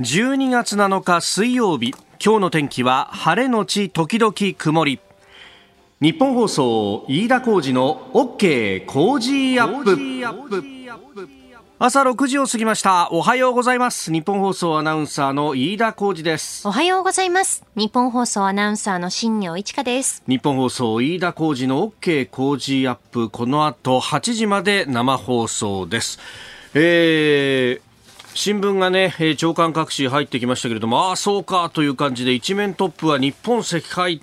12月7日水曜日今日の天気は晴れのち時々曇り。日本放送飯田浩二の OK 工事アップ。朝6時を過ぎました。おはようございます。日本放送アナウンサーの飯田浩二です。おはようございます。日本放送アナウンサーの新業一華です。日本放送飯田浩二の OK 工事アップ。この後8時まで生放送です。えー新聞がね、長官各紙入ってきましたけれども、ああ、そうかという感じで、一面トップは日本赤敗。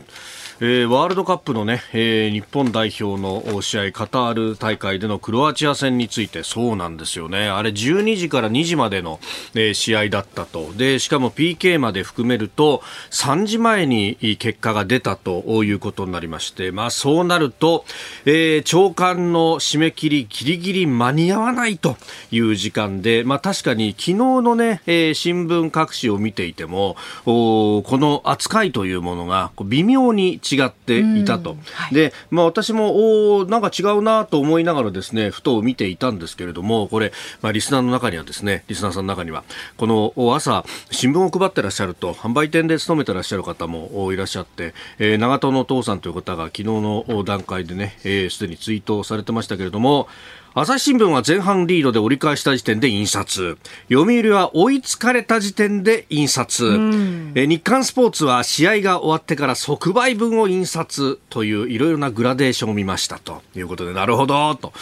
えー、ワールドカップのね、えー、日本代表の試合、カタール大会でのクロアチア戦について、そうなんですよね。あれ12時から2時までの、えー、試合だったと。で、しかも PK まで含めると、3時前に結果が出たということになりまして、まあそうなると、えー、長官の締め切りギリギリ間に合わないという時間で、まあ確かに昨日のね、えー、新聞各紙を見ていても、この扱いというものが微妙に違っていたと。はい、で、まあ私も、おなんか違うなと思いながらですね、ふと見ていたんですけれども、これ、まあリスナーの中にはですね、リスナーさんの中には、この朝、新聞を配ってらっしゃると、販売店で勤めてらっしゃる方もいらっしゃって、えー、長門のお父さんという方が昨日の段階でね、す、えー、で、にツイートされてましたけれども、朝日新聞は前半リードで折り返した時点で印刷。読売は追いつかれた時点で印刷、え日刊スポーツは試合が終わってから即売分を印刷といういろいろなグラデーションを見ましたということでなるほどと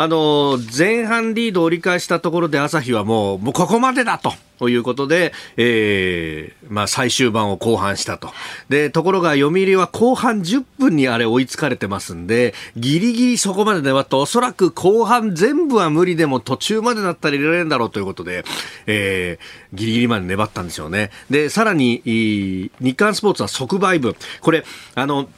あの前半リードを折り返したところで朝日はもうもうここまでだとということで、えー、まあ最終盤を後半したと。で、ところが読売は後半10分にあれ追いつかれてますんで、ギリギリそこまで粘って、おそらく後半全部は無理でも途中までだったら入れられるんだろうということで、えー、ギリギリまで粘ったんですよね。で、さらに、日刊スポーツは即売分。これ、あの、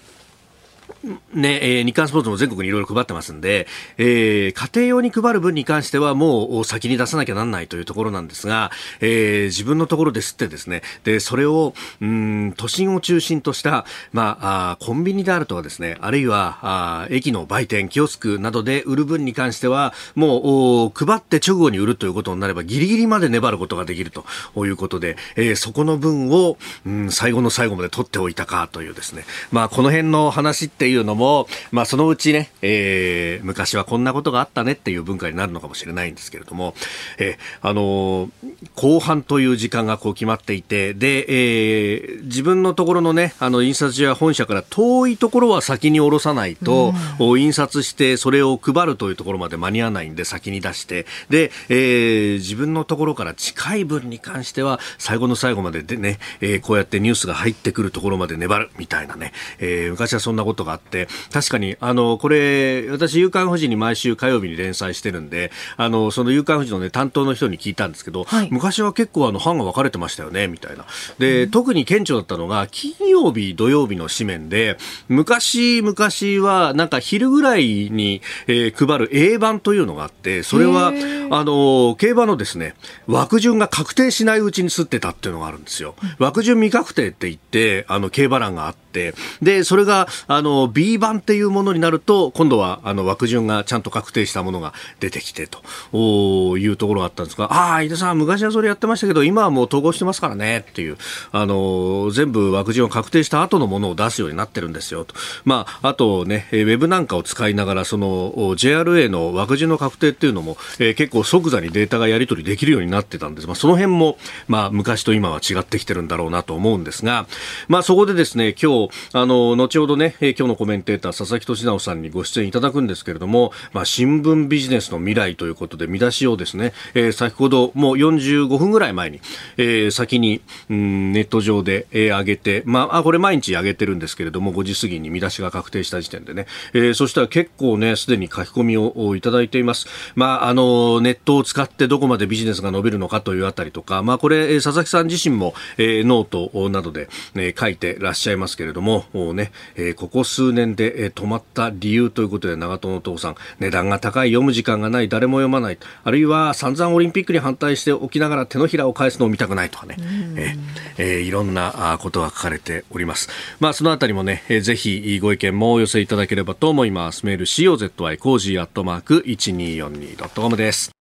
ね、えー、日刊スポーツも全国にいろいろ配ってますんで、えー、家庭用に配る分に関してはもう先に出さなきゃなんないというところなんですが、えー、自分のところですってですね、で、それを、うん、都心を中心とした、まあ、あコンビニであるとかですね、あるいは、あ駅の売店、キオスクなどで売る分に関しては、もう、配って直後に売るということになれば、ギリギリまで粘ることができるということで、えー、そこの分を、うん、最後の最後まで取っておいたかというですね、まあ、この辺の話っていうのも、まあ、そのうちね、えー、昔はこんなことがあったねっていう文化になるのかもしれないんですけれども、えー、あのー、後半という時間がこう決まっていて、で、えー、自分のところのね、あの、印刷所や本社から遠いところは先に下ろさないと、うん、印刷してそれを配るというところまで間に合わないんで先に出して、で、えー、自分のところから近い分に関しては最後の最後まででね、えー、こうやってニュースが入ってくるところまで粘るみたいなね、えー、昔はそんなことがあって、確かに、あの、これ、私、夕刊富士に毎週火曜日に連載してるんで、あの、その夕刊富士のね、担当の人に聞いたんですけど、はい、昔は結構あの、班が分かれてましたよね、みたいな。で、うん、特に顕著だったのが、金曜日、土曜日の紙面で、昔、昔は、なんか昼ぐらいに、えー、配る A 版というのがあって、それは、あの、競馬のですね、枠順が確定しないうちに吸ってたっていうのがあるんですよ。枠順未確定って言って、あの、競馬欄があって、で、それが、あの、B 版っていうものになると、今度はあの枠順がちゃんと確定したものが出てきてというところがあったんですが、ああ、井田さん、昔はそれやってましたけど、今はもう統合してますからねっていう、あの全部枠順を確定した後のものを出すようになってるんですよと。まあ、あとね、ウェブなんかを使いながら、その JRA の枠順の確定っていうのも、えー、結構即座にデータがやり取りできるようになってたんです。まあ、その辺も、まあ、昔と今は違ってきてるんだろうなと思うんですが、まあ、そこでですね、今日、あの、後ほどね、今日のコメンテーター、佐々木俊直さんにご出演いただくんですけれども、まあ、新聞ビジネスの未来ということで見出しをですね、えー、先ほどもう45分ぐらい前に、えー、先に、うん、ネット上で、えー、上げて、まあ、これ毎日上げてるんですけれども、5時過ぎに見出しが確定した時点でね、えー、そしたら結構ね、すでに書き込みをいただいています。まあ、あの、ネットを使ってどこまでビジネスが伸びるのかというあたりとか、まあ、これ、佐々木さん自身も、えー、ノートなどで、えー、書いてらっしゃいますけれども、ね、えー、ここ数年で、えー、止まった理由ということで長友お父さん。値段が高い読む時間がない誰も読まない。あるいは散々オリンピックに反対しておきながら手のひらを返すのを見たくないとかね、ええー、いろんなことが書かれております。まあそのあたりもね、えー、ぜひご意見もお寄せいただければと思います。メール COZY コージーアットマーク 1242.com です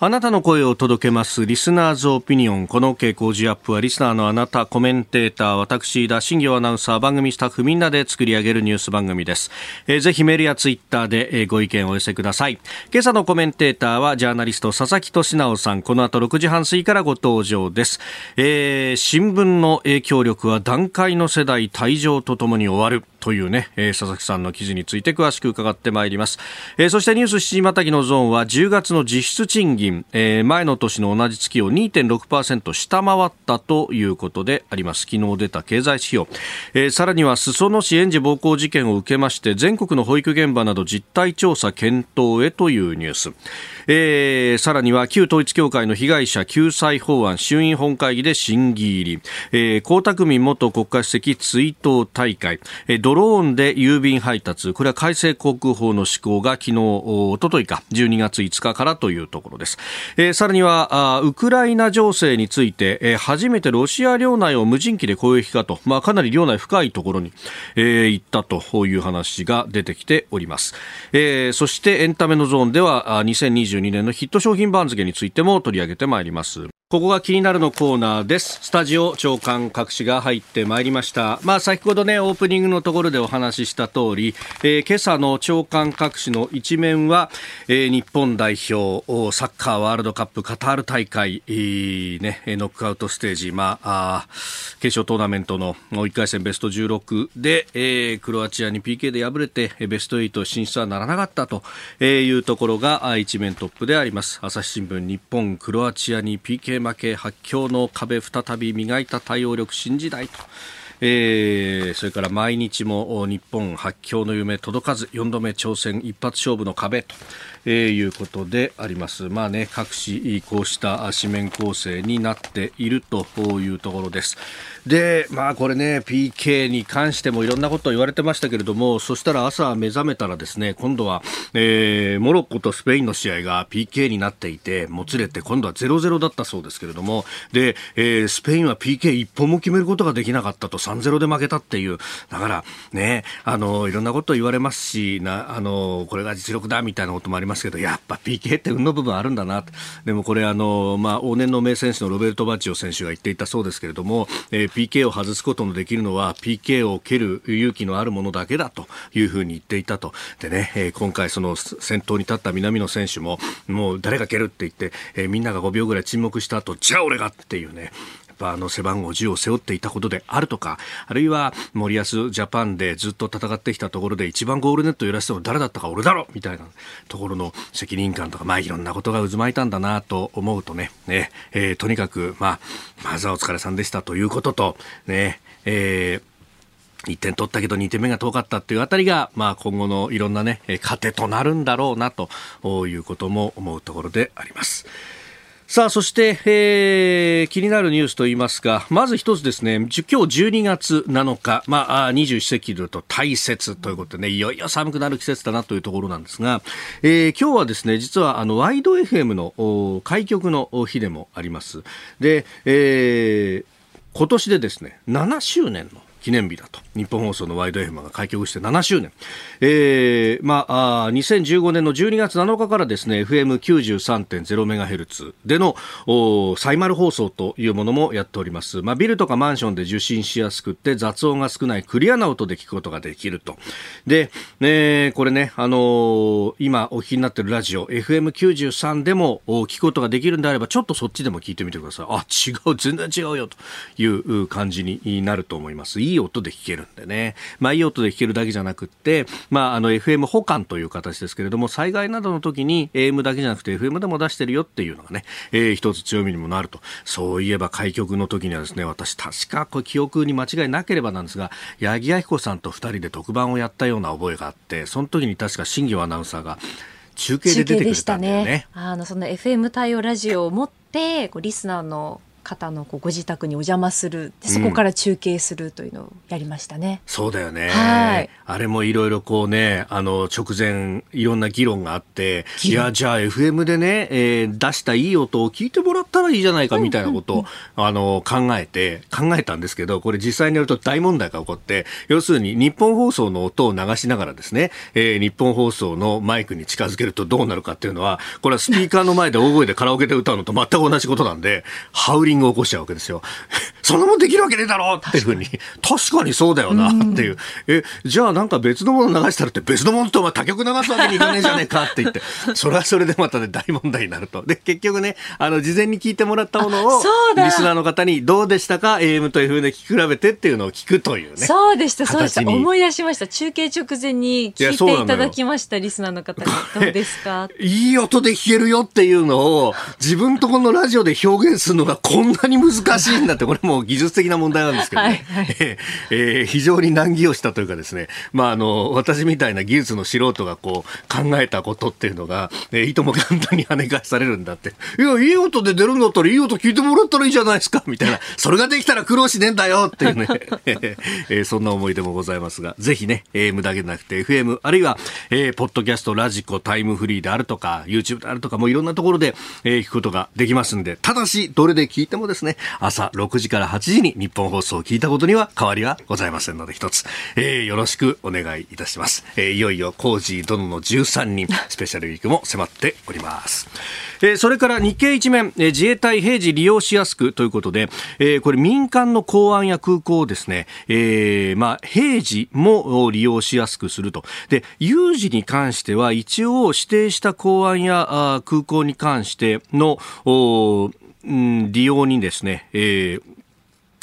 あなたの声を届けますリスナーズオピニオン。この傾向時アップはリスナーのあなた、コメンテーター、私、田新行アナウンサー、番組スタッフみんなで作り上げるニュース番組です。えー、ぜひメールやツイッターで、えー、ご意見をお寄せください。今朝のコメンテーターはジャーナリスト佐々木俊直さん。この後6時半過ぎからご登場です。えー、新聞の影響力は段階の世代退場とともに終わる。というね、えー、佐々木さんの記事について詳しく伺ってまいります。えー、そしてニュース7時またぎのゾーンは10月の実質賃金、えー、前の年の同じ月を2.6%下回ったということであります。昨日出た経済指標。えー、さらには裾野市園児暴行事件を受けまして全国の保育現場など実態調査検討へというニュース。えー、さらには旧統一教会の被害者救済法案衆院本会議で審議入り、えー、江沢民元国家主席追悼大会、えー、ドローンで郵便配達。これは改正航空法の施行が昨日おとといか12月5日からというところです、えー、さらにはあウクライナ情勢について、えー、初めてロシア領内を無人機で攻撃かと、まあ、かなり領内深いところに、えー、行ったという話が出てきております、えー、そしてエンタメのゾーンでは2020 2022年のヒット商品番付についても取り上げてまいります。ここが気になるのコーナーです。スタジオ長官各紙が入ってまいりました。まあ先ほどね、オープニングのところでお話しした通り、えー、今朝の長官各紙の一面は、えー、日本代表、サッカーワールドカップカタール大会、えー、ね、ノックアウトステージ、まあ、あ決勝トーナメントの1回戦ベスト16で、えー、クロアチアに PK で敗れて、ベスト8進出はならなかったというところが一面トップであります。朝日新聞、日本、クロアチアに PK 負け発狂の壁再び磨いた対応力新時代と。えー、それから毎日も日本発狂の夢届かず4度目挑戦一発勝負の壁と、えー、いうことであります。まあね、各紙こうした紙面構成になっているというところです。で、まあこれね、PK に関してもいろんなことを言われてましたけれども、そしたら朝目覚めたらですね、今度は、えー、モロッコとスペインの試合が PK になっていて、もつれて今度は0-0だったそうですけれども、で、えー、スペインは PK 一本も決めることができなかったと3-0で負けたっていう、だからね、あの、いろんなことを言われますし、な、あの、これが実力だみたいなこともありますけど、やっぱ PK って運の部分あるんだな。でもこれあの、まあ、往年の名選手のロベルト・バッジオ選手が言っていたそうですけれども、えー PK を外すことのできるのは PK を蹴る勇気のあるものだけだというふうに言っていたと。でね、えー、今回その先頭に立った南野選手ももう誰が蹴るって言って、えー、みんなが5秒ぐらい沈黙した後、じゃあ俺がっていうね、ぱあの背番号10を背負っていたことであるとか、あるいは森保ジャパンでずっと戦ってきたところで一番ゴールネットを揺らしたの誰だったか俺だろみたいなところの責任感とか、まあいろんなことが渦巻いたんだなと思うとね、ね、えー、とにかく、まあ、まずはお疲れさんでしたということと、ね、えー1点取ったけど2点目が遠かったっていうあたりが、まあ、今後のいろんなね、糧となるんだろうなということも思うところであります。さあ、そして、えー、気になるニュースといいますか、まず一つですね、今日12月7日、まあ、二十四節気でと大雪ということでね、いよいよ寒くなる季節だなというところなんですが、えー、今日はですね、実はあの、ワイド FM の開局の日でもあります。で、えー、今年でですね、7周年の記念日だと。日本放送のワイド FM が開局して7周年。えー、まあ、あ2015年の12月7日からですね、FM93.0MHz での、おサイマル放送というものもやっております。まあ、ビルとかマンションで受信しやすくて雑音が少ないクリアな音で聞くことができると。で、えー、これね、あのー、今お聞きになっているラジオ、FM93 でも聞くことができるんであれば、ちょっとそっちでも聞いてみてください。あ、違う、全然違うよという感じになると思います。いいい音で聞けるんでね。まあいい音で聞けるだけじゃなくって、まああの FM 保管という形ですけれども、災害などの時に AM だけじゃなくて FM でも出してるよっていうのがね、えー、一つ強みにもなると。そういえば開局の時にはですね、私確かこれ記憶に間違いなければなんですが、八木亜彦さんと二人で特番をやったような覚えがあって、その時に確か新業アナウンサーが中継で出てくれたんだよね。ねあのその FM 対応ラジオを持ってこうリスナーの方のこうご自宅にお邪魔するでそこから中継するというのをやりましたね。うん、そうだよね、はい、あれもいろいろこうねあの直前いろんな議論があっていやじゃあ FM でね、えー、出したいい音を聞いてもらったらいいじゃないかみたいなことを、あの考えて考えたんですけどこれ実際にやると大問題が起こって要するに日本放送の音を流しながらですね、えー、日本放送のマイクに近づけるとどうなるかっていうのはこれはスピーカーの前で大声でカラオケで歌うのと全く同じことなんでハウリングを起こしちゃうわけですよ。そんなもんできるわけねえだろっていうふうに、確かにそうだよなっていう。え、じゃあなんか別のもの流したらって別のものとお前他局流すわけにいかねえじゃねえかって言って、それはそれでまたね、大問題になると。で、結局ね、あの、事前に聞いてもらったものを、リスナーの方にどうでしたか ?AM と FM で聞き比べてっていうのを聞くというね。そうでした、そうでした。思い出しました。中継直前に聞いていただきました、リスナーの方に。どうですか？いい音で聞けるよっていうのを、自分とこのラジオで表現するのがこんなに難しいんだって、これもう技術的な問題なんですけどね。はいはい、えー、非常に難儀をしたというかですね、まあ、あの、私みたいな技術の素人がこう、考えたことっていうのが、えー、いとも簡単に跳ね返されるんだって。いや、いい音で出るんだったらいい音聞いてもらったらいいじゃないですか、みたいな。それができたら苦労しねえんだよっていうね、えー、そんな思い出もございますが、ぜひね、AM だけでなくて FM、あるいは、えー、ポッドキャスト、ラジコ、タイムフリーであるとか、YouTube であるとか、もういろんなところで、えー、聞くことができますんで、ただし、どれで聞いてもですね、朝6時から8時に日本放送を聞いたことには変わりはございませんので、一つ、えー、よろしくお願いいたします。えー、いよいよコージー殿の13人、スペシャルウィークも迫っております。えー、それから日経一面、えー、自衛隊平時利用しやすくということで、えー、これ民間の港湾や空港をですね、えー、まあ、平時も利用しやすくすると。で、有事に関しては一応指定した港湾やあ空港に関しての、うん、利用にですね、えー、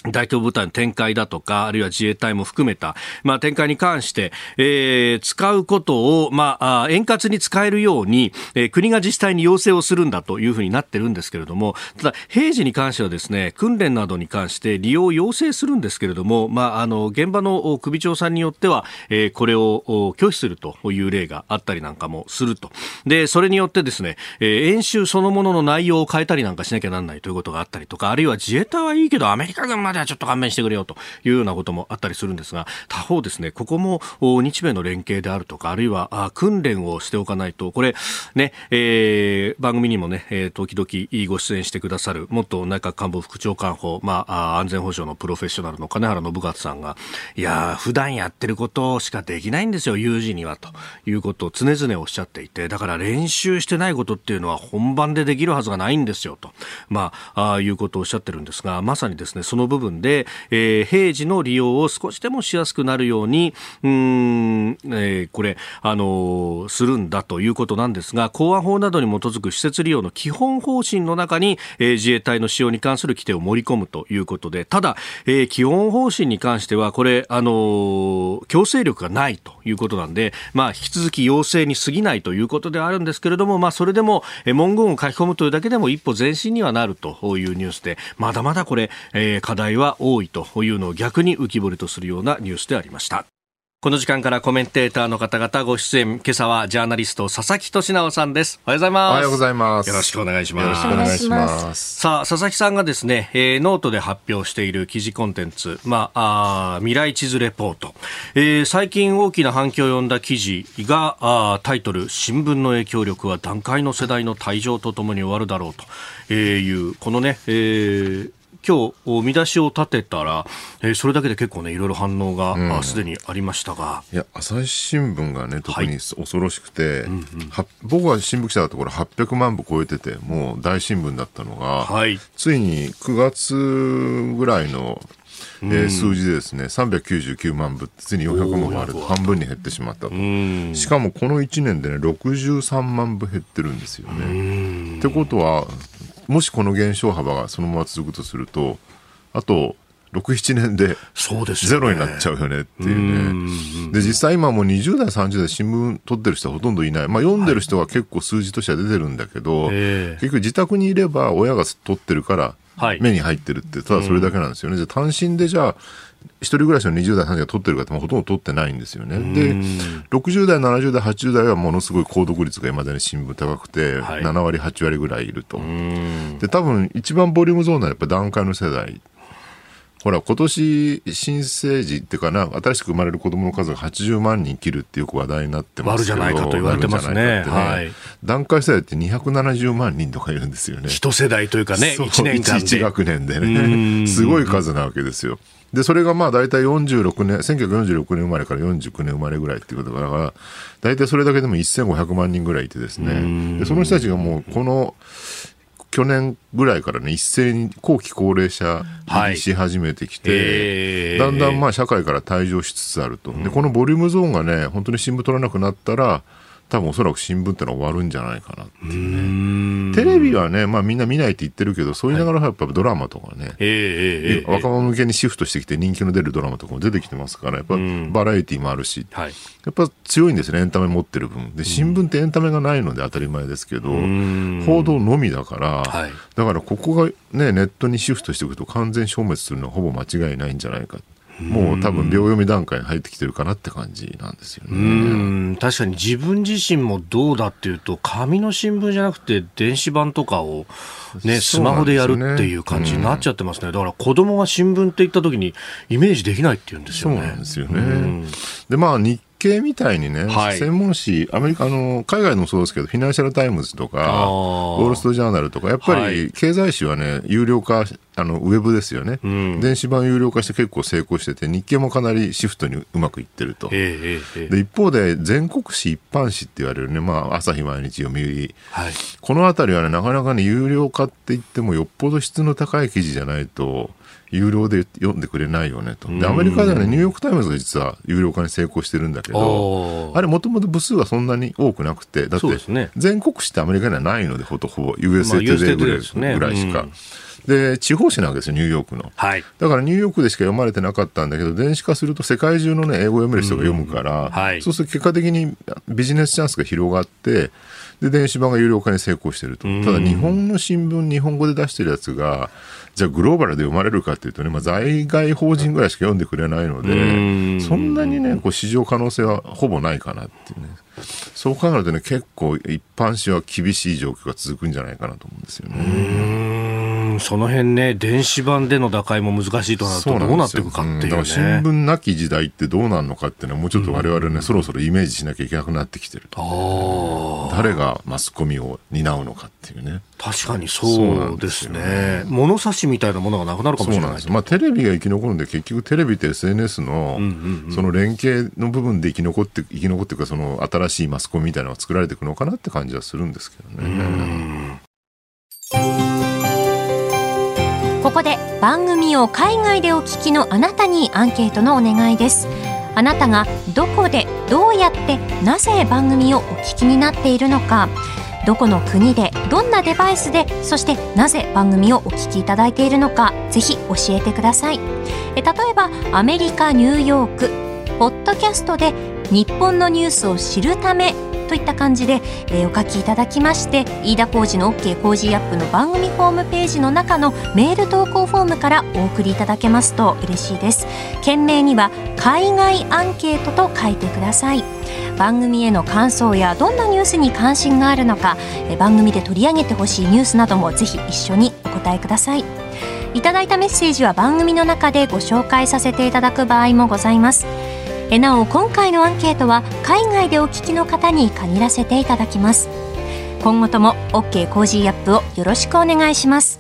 大統領部隊の展開だとか、あるいは自衛隊も含めた、まあ、展開に関して、えー、使うことを、まあ、円滑に使えるように、えー、国が自治体に要請をするんだというふうになってるんですけれども、ただ、平時に関してはですね、訓練などに関して利用を要請するんですけれども、まあ、あの、現場の首長さんによっては、えー、これを拒否するという例があったりなんかもすると。で、それによってですね、えー、演習そのものの内容を変えたりなんかしなきゃなんないということがあったりとか、あるいは自衛隊はいいけど、アメリカ軍まではちょっと勘弁してくれよというようなこともあったりするんですが他方ですねここも日米の連携であるとかあるいは訓練をしておかないとこれね、えー、番組にもね、え、時々ご出演してくださる元内閣官房副長官補、まあ、安全保障のプロフェッショナルの金原信勝さんがいや普段やってることしかできないんですよ有事にはということを常々おっしゃっていてだから練習してないことっていうのは本番でできるはずがないんですよと、まあ、あいうことをおっしゃってるんですがまさにですねその部分分で、えー、平時の利用を少しでもしやすくなるようにうん、えー、これ、あの、するんだということなんですが公安法などに基づく施設利用の基本方針の中に、えー、自衛隊の使用に関する規定を盛り込むということでただ、えー、基本方針に関してはこれ、あの、強制力がないと。いうことなんで、まあ、引き続き要請に過ぎないということではあるんですけれども、まあ、それでも、文言を書き込むというだけでも一歩前進にはなるというニュースでまだまだこれ、えー、課題は多いというのを逆に浮き彫りとするようなニュースでありました。この時間からコメンテーターの方々ご出演、今朝はジャーナリスト佐々木俊直さんです。おはようございます。おはようございます。よろしくお願いします。よろしくお願いします。さあ、佐々木さんがですね、えー、ノートで発表している記事コンテンツ、まあ、あ未来地図レポート、えー、最近大きな反響を呼んだ記事が、あタイトル、新聞の影響力は段階の世代の退場とともに終わるだろうという、このね、えー、今日見出しを立てたら、えー、それだけで結構ねいろいろ反応がすで、うん、にありましたが。いや朝日新聞がね特に恐ろしくて、はいうんうん、僕は新聞記者だった頃800万部超えててもう大新聞だったのが、はい、ついに9月ぐらいのえー、数字でですね399万部ついに400万部あると半分に減ってしまったと。しかもこの1年でね63万部減ってるんですよね。ってことはもしこの減少幅がそのまま続くとするとあと67年でゼロになっちゃうよねっていうね。で、実際今もう20代、30代新聞取ってる人はほとんどいない。まあ読んでる人は結構数字としては出てるんだけど、はい、結局自宅にいれば親が取ってるから目に入ってるって、ただそれだけなんですよね。じゃ単身でじゃあ、一人暮らしの20代、30代が取ってる方もほとんど取ってないんですよね。で、60代、70代、80代はものすごい購読率がいまだに新聞高くて、はい、7割、8割ぐらいいると。で、多分一番ボリュームゾーンなやっぱ段階の世代。ほら、今年、新生児っていうかな、新しく生まれる子供の数が80万人切るってよく話題になってますけど。じゃないかと言われてますね。ねはい。段階世代って270万人とかいるんですよね。一世代というかね、1年間で。1学年でね。すごい数なわけですよ。で、それがまあ大体46年、1946年生まれから49年生まれぐらいっていうことだから、大体それだけでも1500万人ぐらいいてですね、でその人たちがもうこの、去年ぐらいからね、一斉に後期高齢者入りし始めてきて、はいえー、だんだんまあ社会から退場しつつあると。で、このボリュームゾーンがね、本当に新聞取らなくなったら、多分おそらく新聞ってのは終わるんじゃないかなっていうね。テレビはね、まあみんな見ないって言ってるけど、そう言いながらやっぱドラマとかね、はいえー、若者向けにシフトしてきて人気の出るドラマとかも出てきてますから、やっぱバラエティーもあるし、はい、やっぱ強いんですね、エンタメ持ってる分。で、新聞ってエンタメがないので当たり前ですけど、報道のみだから、はい、だからここがね、ネットにシフトしていくと完全消滅するのはほぼ間違いないんじゃないか。もう多分秒読み段階に入ってきてるかなって感じなんですよね。確かに自分自身もどうだっていうと、紙の新聞じゃなくて電子版とかをね、スマホでやるっていう感じになっちゃってますね。だから子供が新聞って言った時にイメージできないって言うんですよね。そうなんですよね。で、まあ日経みたいにね、はい、専門誌、アメリカ、あの、海外のそうですけど、フィナンシャルタイムズとか、ウォール・ストリート・ジャーナルとか、やっぱり経済誌はね、有料化、あの、ウェブですよね、うん、電子版有料化して結構成功してて、日経もかなりシフトにうまくいってると。えー、で、一方で、全国紙、一般紙って言われるね、まあ、朝日毎日読売、はい、このあたりはね、なかなかね、有料化って言っても、よっぽど質の高い記事じゃないと、有料で読んでくれないよねと。で、アメリカではね、ニューヨーク・タイムズが実は有料化に成功してるんだけど、あれもともと部数はそんなに多くなくて、だって、全国紙ってアメリカにはないので、ほとほぼ USA トゥデイぐらいしか。で、地方紙なわけですよ、ニューヨークの。はい。だからニューヨークでしか読まれてなかったんだけど、電子化すると世界中のね、英語読める人が読むから、はい、そうすると結果的にビジネスチャンスが広がって、で、電子版が有料化に成功してると。ただ、日本の新聞、日本語で出してるやつが、じゃあグローバルで読まれるかっていうとね、まあ、在外法人ぐらいしか読んでくれないので、そんなにね、こう市場可能性はほぼないかなっていうね。そう考えるとね、結構一般紙は厳しい状況が続くんじゃないかなと思うんですよね。その辺ね、電子版での打開も難しいとなると、どうなっていくかっていう、ね、新聞なき時代ってどうなるのかっていうのは、もうちょっと我々ね、うん、そろそろイメージしなきゃいけなくなってきてると。誰がマスコミを担うのかっていうね。確かにそうですね。物差しみたいなものがなくなるかもしれない。まあ、テレビが生き残るんで、結局テレビって SNS の、その連携の部分で生き残って、生き残っていうか、その新しいマスコミみたいなのが作られていくのかなって感じはするんですけどね。ここで番組を海外でお聞きのあなたにアンケートのお願いです。あなたがどこでどうやってなぜ番組をお聞きになっているのかどこの国でどんなデバイスでそしてなぜ番組をお聞きいただいているのかぜひ教えてください。え例えばアメリカニューヨーク。ポッドキャストで日本のニュースを知るためといった感じで、えー、お書きいただきまして飯田浩司の OK 工事アップの番組ホームページの中のメール投稿フォームからお送りいただけますと嬉しいです。件名には海外アンケートと書いてください。番組への感想やどんなニュースに関心があるのか番組で取り上げてほしいニュースなどもぜひ一緒にお答えください。いただいたメッセージは番組の中でご紹介させていただく場合もございます。えなお今回のアンケートは海外でお聞きの方に限らせていただきます。今後とも OK コージーアップをよろしくお願いします。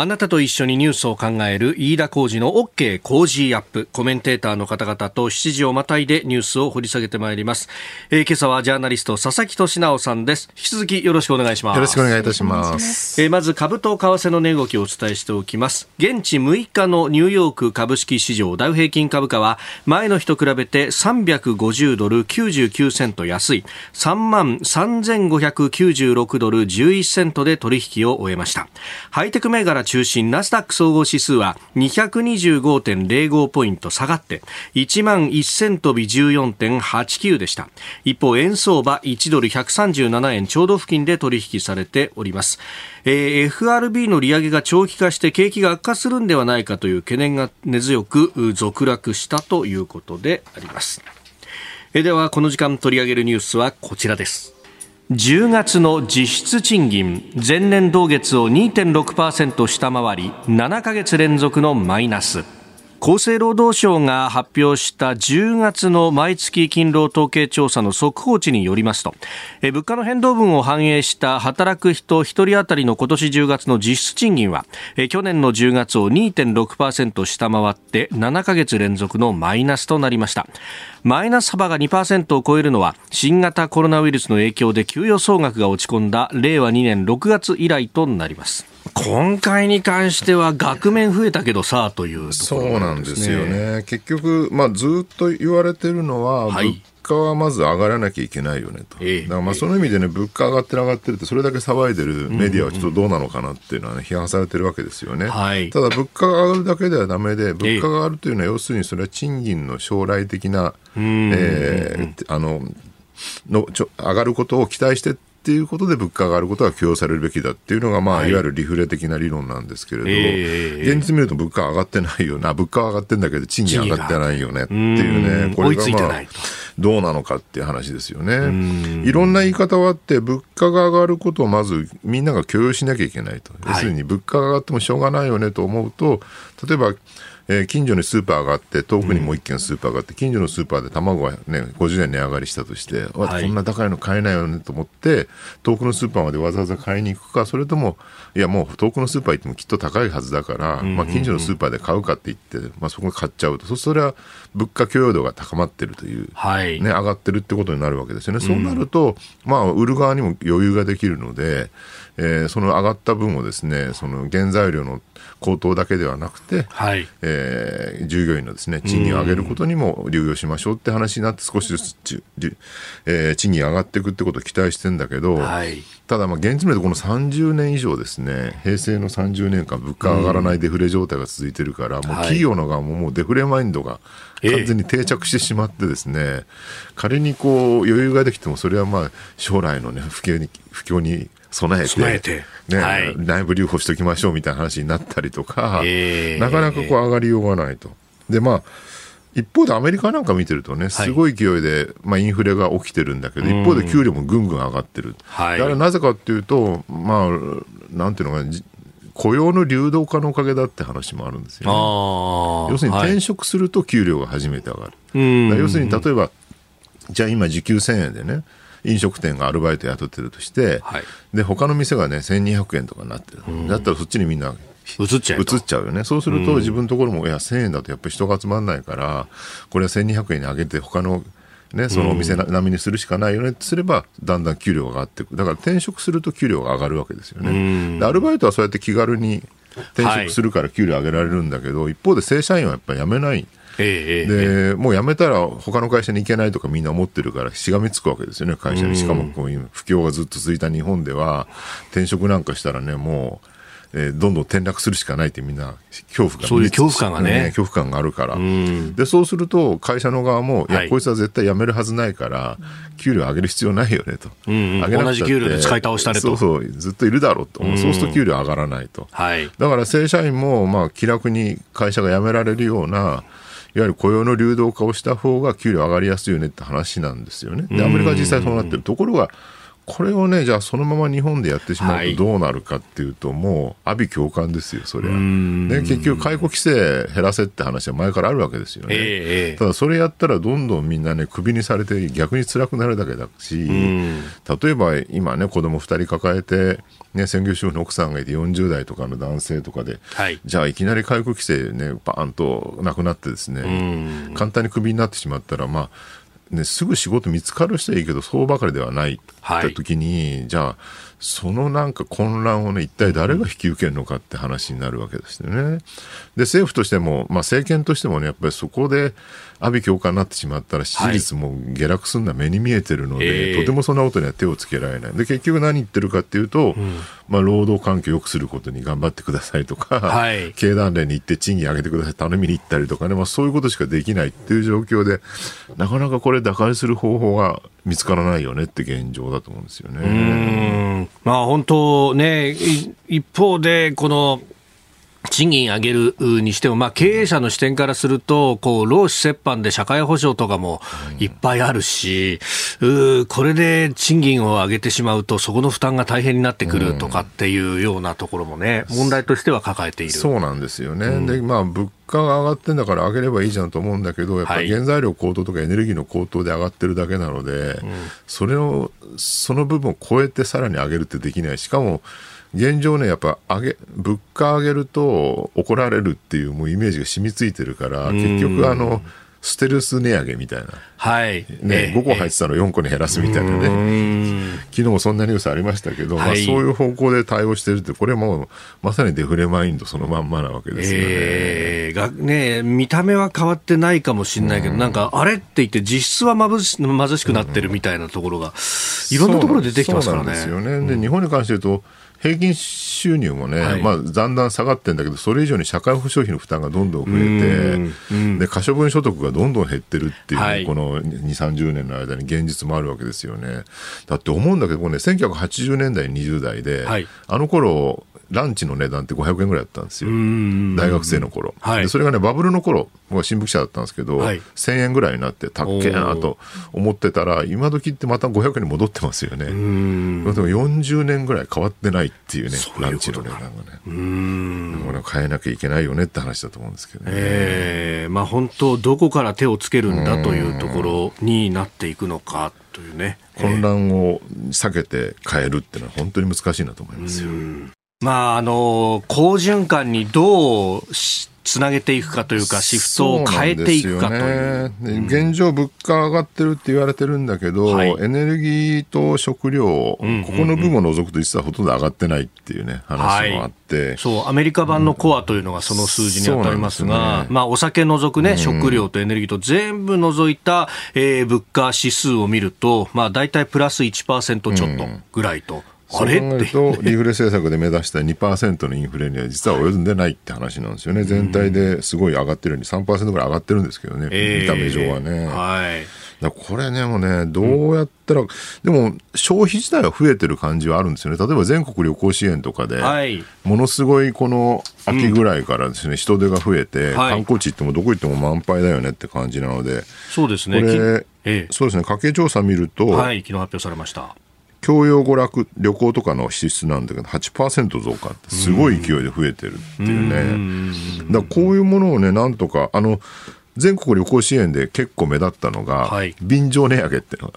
あなたと一緒にニュースを考える飯田浩二の OK 工事アップ。コメンテーターの方々と7時をまたいでニュースを掘り下げてまいります。えー、今朝はジャーナリスト佐々木俊直さんです。引き続きよろしくお願いします。よろしくお願いいたします。えー、まず株と為替の値動きをお伝えしておきます。現地6日のニューヨーク株式市場ダウ平均株価は前の日と比べて350ドル99セント安い3万3596ドル11セントで取引を終えました。ハイテク銘柄中心ナスダック総合指数は225.05ポイント下がって1万1000飛び14.89でした。一方円相場1ドル137円ちょうど付近で取引されております、えー、FRB の利上げが長期化して景気が悪化するんではないかという懸念が根強く続落したということであります。えではこの時間取り上げるニュースはこちらです。10月の実質賃金前年同月を2.6%下回り7ヶ月連続のマイナス。厚生労働省が発表した10月の毎月勤労統計調査の速報値によりますと物価の変動分を反映した働く人1人当たりの今年10月の実質賃金は去年の10月を2.6%下回って7ヶ月連続のマイナスとなりました。マイナス幅が2%を超えるのは新型コロナウイルスの影響で給与総額が落ち込んだ令和2年6月以来となります。今回に関しては額面増えたけどさというところ、ね、そうなんですよね。結局、まあ、ずっと言われてるのは、はい、物価はまず上がらなきゃいけないよねと、えだからまあその意味でね、物価上がってる上がってるって、それだけ騒いでるメディアはちょっとどうなのかなっていうのはね、批判されてるわけですよね。はい、ただ、物価が上がるだけではだめで、物価が上がるというのは、要するにそれは賃金の将来的な、えー、あの、のちょ上がることを期待してっていうことで物価が上がることが許容されるべきだっていうのが、まあ、はい、いわゆるリフレ的な理論なんですけれど、えー、現実見ると物価上がってないよな、物価は上がってんだけど、賃金上がってないよねっていうね、これがまあ、どうなのかっていう話ですよね。いろんな言い方はあって、物価が上がることをまずみんなが許容しなきゃいけないと。要するに物価が上がってもしょうがないよねと思うと、例えば、えー、近所にスーパーがあって、遠くにもう一軒スーパーがあって、近所のスーパーで卵がね、50円値上がりしたとして、はい、こんな高いの買えないよねと思って、遠くのスーパーまでわざわざ買いに行くか、それとも、いやもう遠くのスーパー行ってもきっと高いはずだから、まあ、近所のスーパーで買うかって言って、まあ、そこで買っちゃうと、そそれは物価許容度が高まってるという、はい、ね、上がってるってことになるわけですよね。そうなると、まあ、売る側にも余裕ができるので、えー、その上がった分をですね、その原材料の高騰だけではなくて、はい。えー、従業員のですね賃金を上げることにも流用しましょうって話になって少しずつ、えー、賃金上がっていくってことを期待してんだけど、はい、ただまあ現実面でこの30年以上ですね平成の30年間物価上がらないデフレ状態が続いてるから、もう企業の側ももうデフレマインドが完全に定着してしまってですね、えー、仮にこう余裕ができてもそれはまあ将来のね不況に不況に備えて、備えて。ね、はい、内部留保しておきましょうみたいな話になったりとか、えー、なかなかこう上がりようがないと。で、まあ、一方でアメリカなんか見てるとね、すごい勢いで、まあ、インフレが起きてるんだけど、一方で給料もぐんぐん上がってる。はい、だからなぜかっていうと、まあ、なんていうのかな、雇用の流動化のおかげだって話もあるんですよ、ね、要するに転職すると給料が初めて上がる。はい、要するに例えば、じゃあ今時給1000円でね、飲食店がアルバイト雇ってるとして、はい、で他の店がね1200円とかになってる、うん、だったらそっちにみんな移っちゃう移っちゃうよね。そうすると、自分のところも、いや、1000円だとやっぱり人が集まらないから、これは1200円に上げて、他のね、そのお店並みにするしかないよね。すれば、だんだん給料が上がっていく。だから転職すると給料が上がるわけですよね。でアルバイトはそうやって気軽に転職するから給料上げられるんだけど、はい、一方で正社員はやっぱり辞めない。えで、もう辞めたら他の会社に行けないとかみんな思ってるからしがみつくわけですよね、会社に。しかもこういう不況がずっと続いた日本では、転職なんかしたらね、もう、えー、どんどん転落するしかないってみんな恐怖がそういう恐怖感がね、恐怖感があるから、でそうすると会社の側も、いや、こいつは絶対辞めるはずないから、給料上げる必要ないよねと、うんうん、上げな同じ給料で使い倒したれと。そうそうずっといるだろうと、うそうすると給料上がらないと、はい、だから正社員も、まあ、気楽に会社が辞められるような、いわゆる雇用の流動化をした方が給料上がりやすいよねって話なんですよね。で、アメリカは実際そうなってる。ところが、これをね、じゃあそのまま日本でやってしまうとどうなるかっていうと、はい、もう、阿鼻共感ですよ、そりゃ。ね、結局、解雇規制減らせって話は前からあるわけですよね。えー、ただ、それやったらどんどんみんなね、クビにされて逆に辛くなるだけだし、例えば今ね、子供2人抱えて、ね、専業主婦の奥さんがいて40代とかの男性とかで、はい、じゃあいきなり解雇規制ね、バーンとなくなってですね、簡単にクビになってしまったら、まあ、ね、すぐ仕事見つかる人はいいけど、そうばかりではないって時に、はい、じゃあ、そのなんか混乱をね、一体誰が引き受けるのかって話になるわけですよね。で、政府としても、まあ政権としてもね、やっぱりそこで阿炎教官になってしまったら支持率も下落するのは目に見えてるので、はい、とてもそんなことには手をつけられない。で、結局何言ってるかっていうと、うん、まあ労働環境を良くすることに頑張ってくださいとか、はい、経団連に行って賃金上げてください、頼みに行ったりとかね、まあそういうことしかできないっていう状況で、なかなかこれ打開する方法が見つからないよねって現状だと思うんですよね。まあ本当ね、一方でこの賃金上げるにしても、まあ、経営者の視点からすると、こう、労使折半で社会保障とかもいっぱいあるし、うこれで賃金を上げてしまうと、そこの負担が大変になってくるとかっていうようなところもね、問題としては抱えている。そうなんですよね。うん、で、まあ、物価が上がってんだから上げればいいじゃんと思うんだけど、やっぱり原材料高騰とかエネルギーの高騰で上がってるだけなので、うん、それを、その部分を超えてさらに上げるってできない。しかも、現状ね、やっぱ上げ、物価上げると怒られるっていうもうイメージが染みついてるから、結局あの、ステルス値上げみたいな。はい。ね、5個入ってたの4個に減らすみたいなね。昨日もそんなニュースありましたけど、はい、まあそういう方向で対応してるって、これもまさにデフレマインドそのまんまなわけですよね。えー、がね、見た目は変わってないかもしれないけど、なんか、あれって言って実質は貧し貧しくなってるみたいなところが、いろんなところで出てきますからね。そうなんですよね。で、日本に関して言うと、平均収入もね、はい、まあ、だんだん下がってるんだけど、それ以上に社会保障費の負担がどんどん増えて、で可処分所得がどんどん減ってるっていう、はい、この2、30年の間に現実もあるわけですよね。だって思うんだけど、ね、1980年代、20代で、はい、あの頃ランチの値段って500円ぐらいだったんですよ。大学生の頃、はい、でそれがね、バブルの頃、僕は新聞記者だったんですけど、はい、1000円ぐらいになって、たっけえなと思ってたら、今時ってまた500円に戻ってますよね。でも40年ぐらい変わってないっていうね、ううランチの値段がね。うん。変えなきゃいけないよねって話だと思うんですけどね。えー、まあ本当、どこから手をつけるんだというところになっていくのかというね。混乱を避けて変えるっていうのは本当に難しいなと思いますよ。まあ、あの、好循環にどうつなげていくかというか、シフトを変えていくかという。うね、現状、物価上がってるって言われてるんだけど、はい、エネルギーと食料、ここの部分を除くと実はほとんど上がってないっていうね、話もあって、はい、そう、アメリカ版のコアというのがその数字に当たりますが、すね、まあ、お酒除くね、食料とエネルギーと全部除いた、えー、物価指数を見ると、まあ、大体プラス1%ちょっとぐらいと。あれそう考えると、リフレ政策で目指した2%のインフレには実は及んでないって話なんですよね。全体ですごい上がってるように3%ぐらい上がってるんですけどね、見た目上はね。はい。だこれね、もうね、どうやったら、うん、でも消費自体は増えてる感じはあるんですよね。例えば全国旅行支援とかで、はい、ものすごいこの秋ぐらいからですね、うん、人手が増えて、はい、観光地行ってもどこ行っても満杯だよねって感じなので、そうですね。これ、ええ、そうですね、家計調査見ると、はい、昨日発表されました。教養娯楽旅行とかの支出なんだけど8%増加ってすごい勢いで増えてるっていうね。だこういうものをねなんとかあの全国旅行支援で結構目立ったのが、はい、便乗値上げっていうのが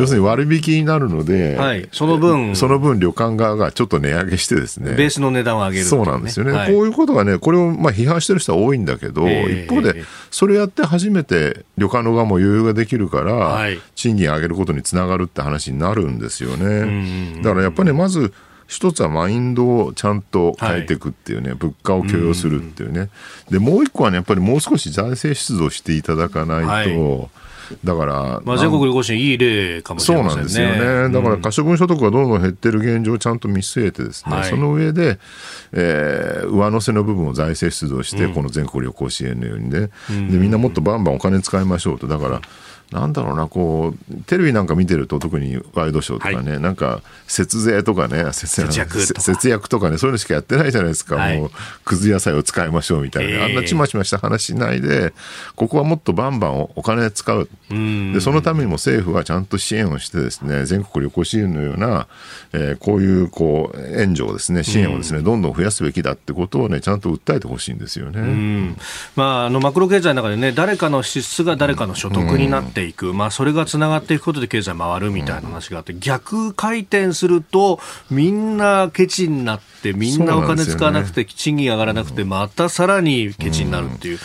要するに割引になるので、はい、その分。その分旅館側がちょっと値上げしてですね。ベースの値段を上げる、ね、そうなんですよね、はい、こういうことがねこれをまあ批判してる人は多いんだけど、えー、一方でそれやって初めて旅館の側も余裕ができるから、賃金上げることにつながるって話になるんですよね。だからやっぱり、ね、まず一つはマインドをちゃんと変えていくっていうね、はい、物価を許容するっていうね、でもう一個はね、やっぱりもう少し財政出動していただかないと、はい。だから、まあ、全国旅行支援、いい例かもしれませんね。そうなんですよね。だから、可処分所得がどんどん減ってる現状をちゃんと見据えてですね、はい、その上で、えー、上乗せの部分を財政出動して、うん、この全国旅行支援のようにね、うん、で、みんなもっとバンバンお金使いましょうと。だから、なんだろうな、こう、テレビなんか見てると、特にワイドショーとかね、はい、なんか、節税とかね節約節約とか。ね、そういうのしかやってないじゃないですか、はい、もう、くず野菜を使いましょうみたいな、えー、あんなちまちました話しないで、ここはもっとバンバンお金使う。で、そのためにも政府はちゃんと支援をしてですね、全国旅行支援のような、えー、こういう、こう、援助をですね、支援をですね、どんどん増やすべきだってことをね、ちゃんと訴えてほしいんですよね。まあ、あの、マクロ経済の中でね、誰かの支出が誰かの所得になっていく、まあ、それがつながっていくことで経済回るみたいな話があって、逆回転すると、みんなケチになって、みんなお金使わなくて、賃金上がらなくて、またさらにケチになるっていう。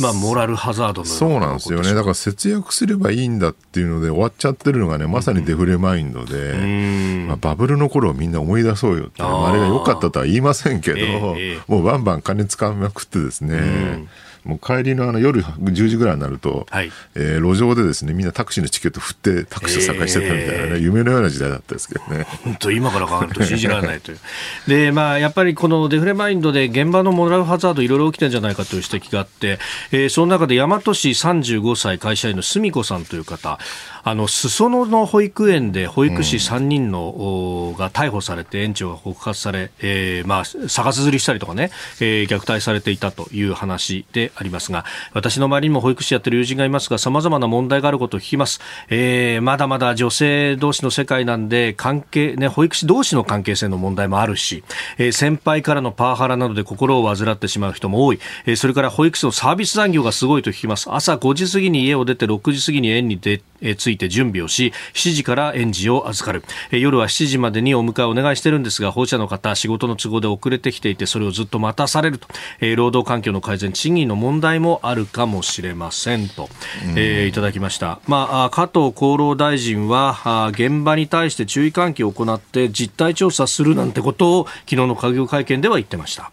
まあ、モラルハザードのそうなんですよね。だから節約すればいいんだっていうので終わっちゃってるのがね、まさにデフレマインドで、まあ、バブルの頃をみんな思い出そうよって、あれが良かったとは言いませんけど、えー、もうバンバン金使いまくってですね、もう帰りのあの夜10時ぐらいになると、はい、えー、路上でですねみんなタクシーのチケット振ってタクシーを探してたみたいなね、えー、夢のような時代だったですけどね。本当今から考えると信じられないという。でまあやっぱりこのデフレマインドで現場のモラルハザードいろいろ起きてるんじゃないかという指摘があって、えー、その中で大和市35歳会社員の澄子さんという方あの裾野の保育園で保育士3人の、うん、が逮捕されて園長が告発され、えー、まあ逆さずりしたりとかね、えー、虐待されていたという話でありますが私の周りにも保育士やってる友人がいますがさまざまな問題があることを聞きます、えー、まだまだ女性同士の世界なんで関係、ね、保育士同士の関係性の問題もあるし、えー、先輩からのパワハラなどで心を患ってしまう人も多い、えー、それから保育士のサービス残業がすごいと聞きます。朝5時過ぎに家を出て6時過ぎに園に出えついて準備をし7時から園児を預かる、え夜は7時までにお迎えをお願いしてるんですが保護者の方仕事の都合で遅れてきていてそれをずっと待たされると、え労働環境の改善賃金の問題もあるかもしれませんと、えー、いただきました、まあ、加藤厚労大臣は現場に対して注意喚起を行って実態調査するなんてことを昨日の閣議会見では言ってました。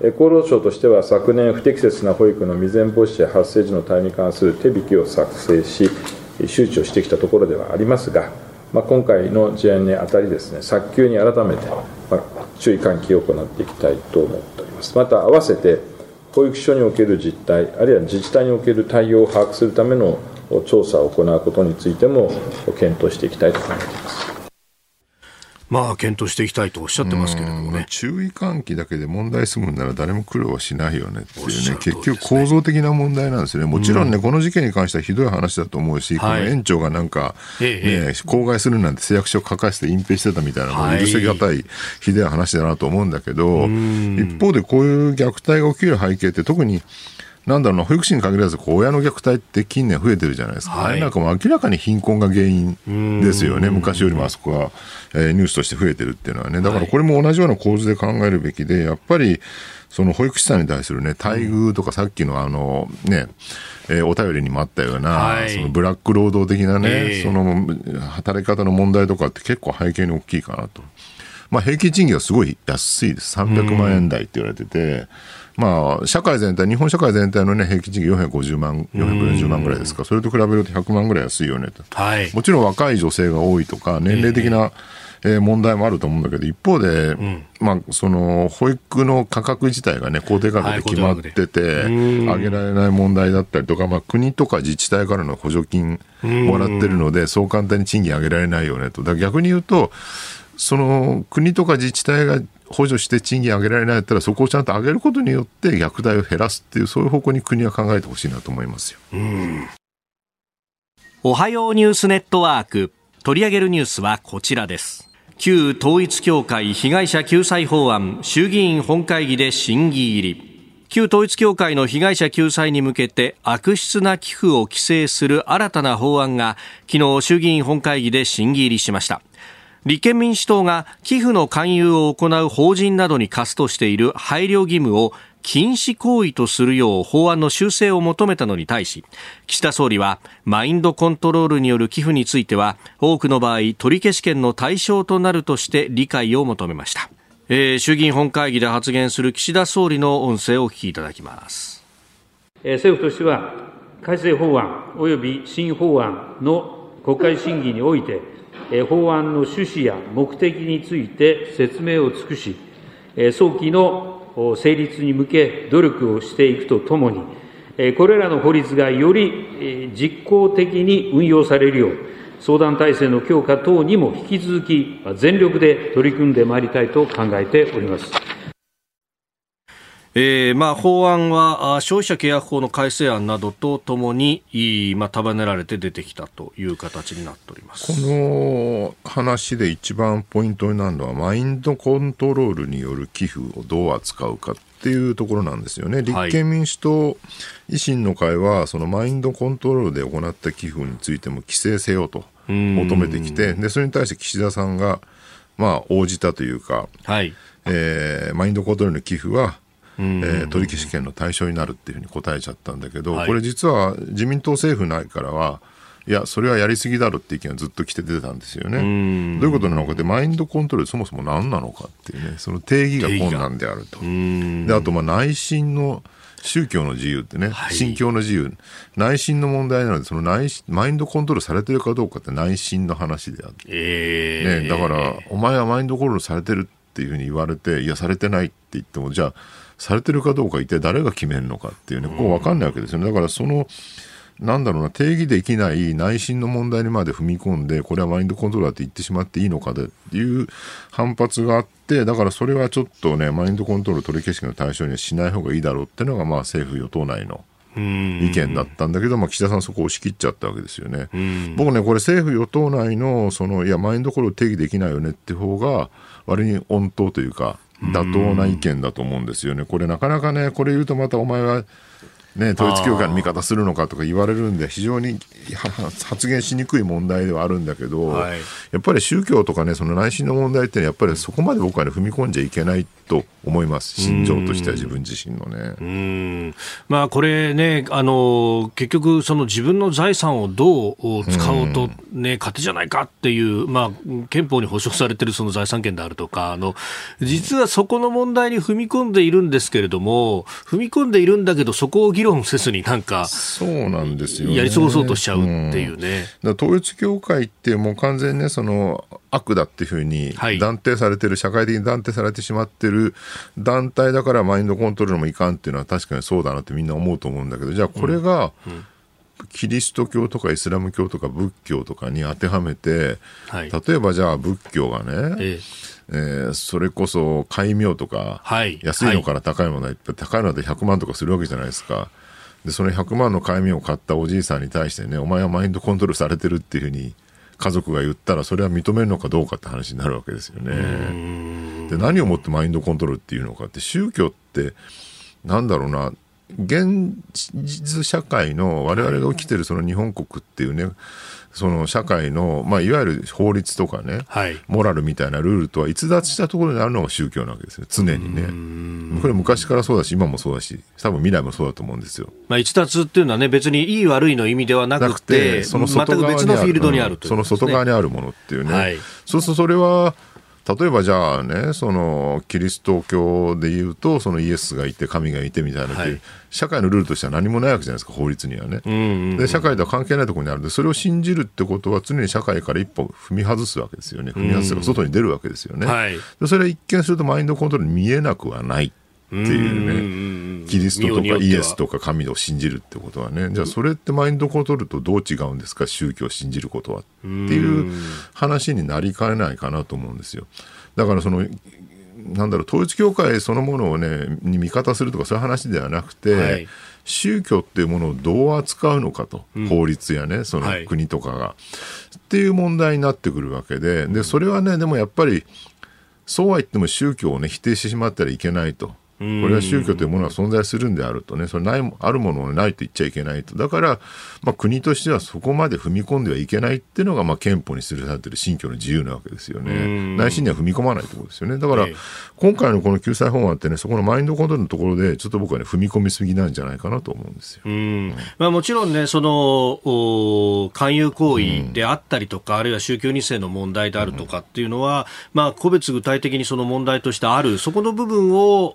厚労省としては昨年不適切な保育の未然防止や発生時の対応に関する手引きを作成し周知をしてきたところではありますが、まあ、今回の事案にあたりですね早急に改めて、まあ、注意喚起を行っていきたいと思っております。また合わせて保育所における実態あるいは自治体における対応を把握するための調査を行うことについても検討していきたいと考えています。まあ、検討していきたいとおっしゃってますけれどもね。注意喚起だけで問題済むなら誰も苦労はしないよねっていうね、ね。結局構造的な問題なんですね。もちろんね、うん、この事件に関してはひどい話だと思うし、はい、この園長がなんか、ね、口外するなんて誓約書を書かせて隠蔽してたみたいな、はい、許せがたいひどい話だなと思うんだけど、一方でこういう虐待が起きる背景って特になんだろうな、保育士に限らず、親の虐待って近年増えてるじゃないですか。はい、なんかも明らかに貧困が原因ですよね。昔よりもあそこは、えー、ニュースとして増えてるっていうのはね。だからこれも同じような構図で考えるべきで、やっぱり、その保育士さんに対するね、待遇とかさっきのあの、ね、えー、お便りにもあったような、はい、そのブラック労働的なね、えー、その働き方の問題とかって結構背景に大きいかなと。まあ平均賃金はすごい安いです。300万円台って言われてて、まあ、社会全体、日本社会全体の、ね、平均賃金450万、440万ぐらいですか、それと比べると100万ぐらい安いよねと、はい、もちろん若い女性が多いとか、年齢的な、えー、問題もあると思うんだけど、一方で、うん、まあ、その保育の価格自体がね、公定価格で決まってて、上げられない問題だったりとか、まあ、国とか自治体からの補助金もらってるので、そう簡単に賃金上げられないよねと。だ逆に言うと、その国とか自治体が補助して賃金上げられないったらそこをちゃんと上げることによって虐待を減らすっていうそういう方向に国は考えてほしいなと思いますよ。おはようニュースネットワーク取り上げるニュースはこちらです。旧統一教会被害者救済法案衆議院本会議で審議入り。旧統一教会の被害者救済に向けて悪質な寄付を規制する新たな法案が昨日衆議院本会議で審議入りしました。立憲民主党が寄付の勧誘を行う法人などに課すとしている配慮義務を禁止行為とするよう法案の修正を求めたのに対し岸田総理はマインドコントロールによる寄付については多くの場合取消権の対象となるとして理解を求めました、えー、衆議院本会議で発言する岸田総理の音声をお聞きいただきます、政府としては改正法案及び新法案の国会審議において法案の趣旨や目的について説明を尽くし、早期の成立に向け努力をしていくとともに、これらの法律がより実効的に運用されるよう、相談体制の強化等にも引き続き全力で取り組んでまいりたいと考えております。えーまあ、法案は消費者契約法の改正案などとともに、まあ、束ねられて出てきたという形になっております。この話で一番ポイントになるのはマインドコントロールによる寄付をどう扱うかっていうところなんですよね。立憲民主党、はい、維新の会はそのマインドコントロールで行った寄付についても規制せよと求めてきてでそれに対して岸田さんが、まあ、応じたというか、はい。えー、マインドコントロールの寄付はえー、取り消し権の対象になるっていうふうに答えちゃったんだけど、はい、これ実は自民党政府内からは、いや、それはやりすぎだろって意見がずっと来て出てたんですよね。どういうことなのかって、マインドコントロールそもそも何なのかっていうね、その定義が困難であると。で、あと、まあ内心の宗教の自由ってね、はい、信教の自由、内心の問題なので、その内マインドコントロールされてるかどうかって内心の話であって、えー、ね、だから、お前はマインドコントロールされてるっていうふうに言われて、いや、されてないって言っても、じゃあ、されてるかどうか一体誰が決めるのかっていうね、ここ分かんないわけですよね。だからそのなんだろうな、定義できない内心の問題にまで踏み込んで、これはマインドコントローラーって言ってしまっていいのかでっていう反発があって、だからそれはちょっとね、マインドコントロール取り消しの対象にはしない方がいいだろうっていうのが、まあ政府与党内の意見だったんだけど、まあ、岸田さんそこを押し切っちゃったわけですよね。僕ね、これ政府与党内の、その、いや、マインドコントロール定義できないよねって方が、割に温当というか、妥当な意見だと思うんですよね。これなかなかね、これ言うとまたお前は、ね、統一教会の味方するのかとか言われるんで、非常に発言しにくい問題ではあるんだけど、はい、やっぱり宗教とかね、その内心の問題って、やっぱりそこまで僕は、ね、踏み込んじゃいけないと思います、心情としては自分自身のね。うん。まあ、これね、あの結局、その自分の財産をどう使おうと、ね、勝手じゃないかっていう、まあ、憲法に保障されているその財産権であるとかあの、実はそこの問題に踏み込んでいるんですけれども、踏み込んでいるんだけど、そこを議論せずに、なんか、そうなんですよ、ね、やり過ごそうとしちゃうっていうね。うん、統一教会ってもう完全にね、その悪だっていうふうに断定されてる、はい、社会的に断定されてしまってる団体だからマインドコントロールもいかんっていうのは確かにそうだなってみんな思うと思うんだけど、じゃあこれが、キリスト教とかイスラム教とか仏教とかに当てはめて、はい、例えばじゃあ仏教がね、ええー、それこそ戒名とか、はい、安いのから高いものは高いので100万とかするわけじゃないですか。でその100万の戒名を買ったおじいさんに対してねお前はマインドコントロールされてるっていうふうに家族が言ったらそれは認めるのかどうかって話になるわけですよね。で何をもってマインドコントロールっていうのかって宗教ってなんだろうな現実社会の我々が起きてるその日本国っていうねその社会の、まあ、いわゆる法律とかね、はい、モラルみたいなルールとは逸脱したところにあるのが宗教なわけですね、常にね。これ昔からそうだし、今もそうだし、多分未来もそうだと思うんですよ。まあ、逸脱っていうのはね、別にいい悪いの意味ではなくて、その全く別のフィールドにあると、ね、その外側にあるものっていうね。はい、そうするとそれは、例えばじゃあね、そのキリスト教でいうと、そのイエスがいて、神がいてみたいな、はい、社会のルールとしては何もないわけじゃないですか、法律にはね。で、社会とは関係ないところにあるんで、それを信じるってことは、常に社会から一歩踏み外すわけですよね、踏み外すが外に出るわけですよね。はい、でそれは一見するとマインドコントロールに見えなくはない。っていうね、キリストとかイエスとか神を信じるってことはね、じゃあそれってマインドコントロールとどう違うんですか、宗教を信じることはっていう話になりかねないかなと思うんですよ。だからそのなんだろう統一教会そのものをねに味方するとかそういう話ではなくて、はい、宗教っていうものをどう扱うのかと、うん、法律やねその国とかが、はい、っていう問題になってくるわけででそれはねでもやっぱりそうは言っても宗教をね否定してしまったらいけないと。これは宗教というものは存在するんであるとね、それないあるものをないと言っちゃいけないと、だから、まあ、国としてはそこまで踏み込んではいけないっていうのが、まあ、憲法に記されている信教の自由なわけですよね、内心には踏み込まないところですよね、だから、今回のこの救済法案ってね、そこのマインドコントロールのところで、ちょっと僕はね、踏み込みすぎなんじゃないかなと思うんですよ。うん。まあ、もちろんね、その勧誘行為であったりとか、あるいは宗教2世の問題であるとかっていうのは、まあ、個別具体的にその問題としてある、そこの部分を、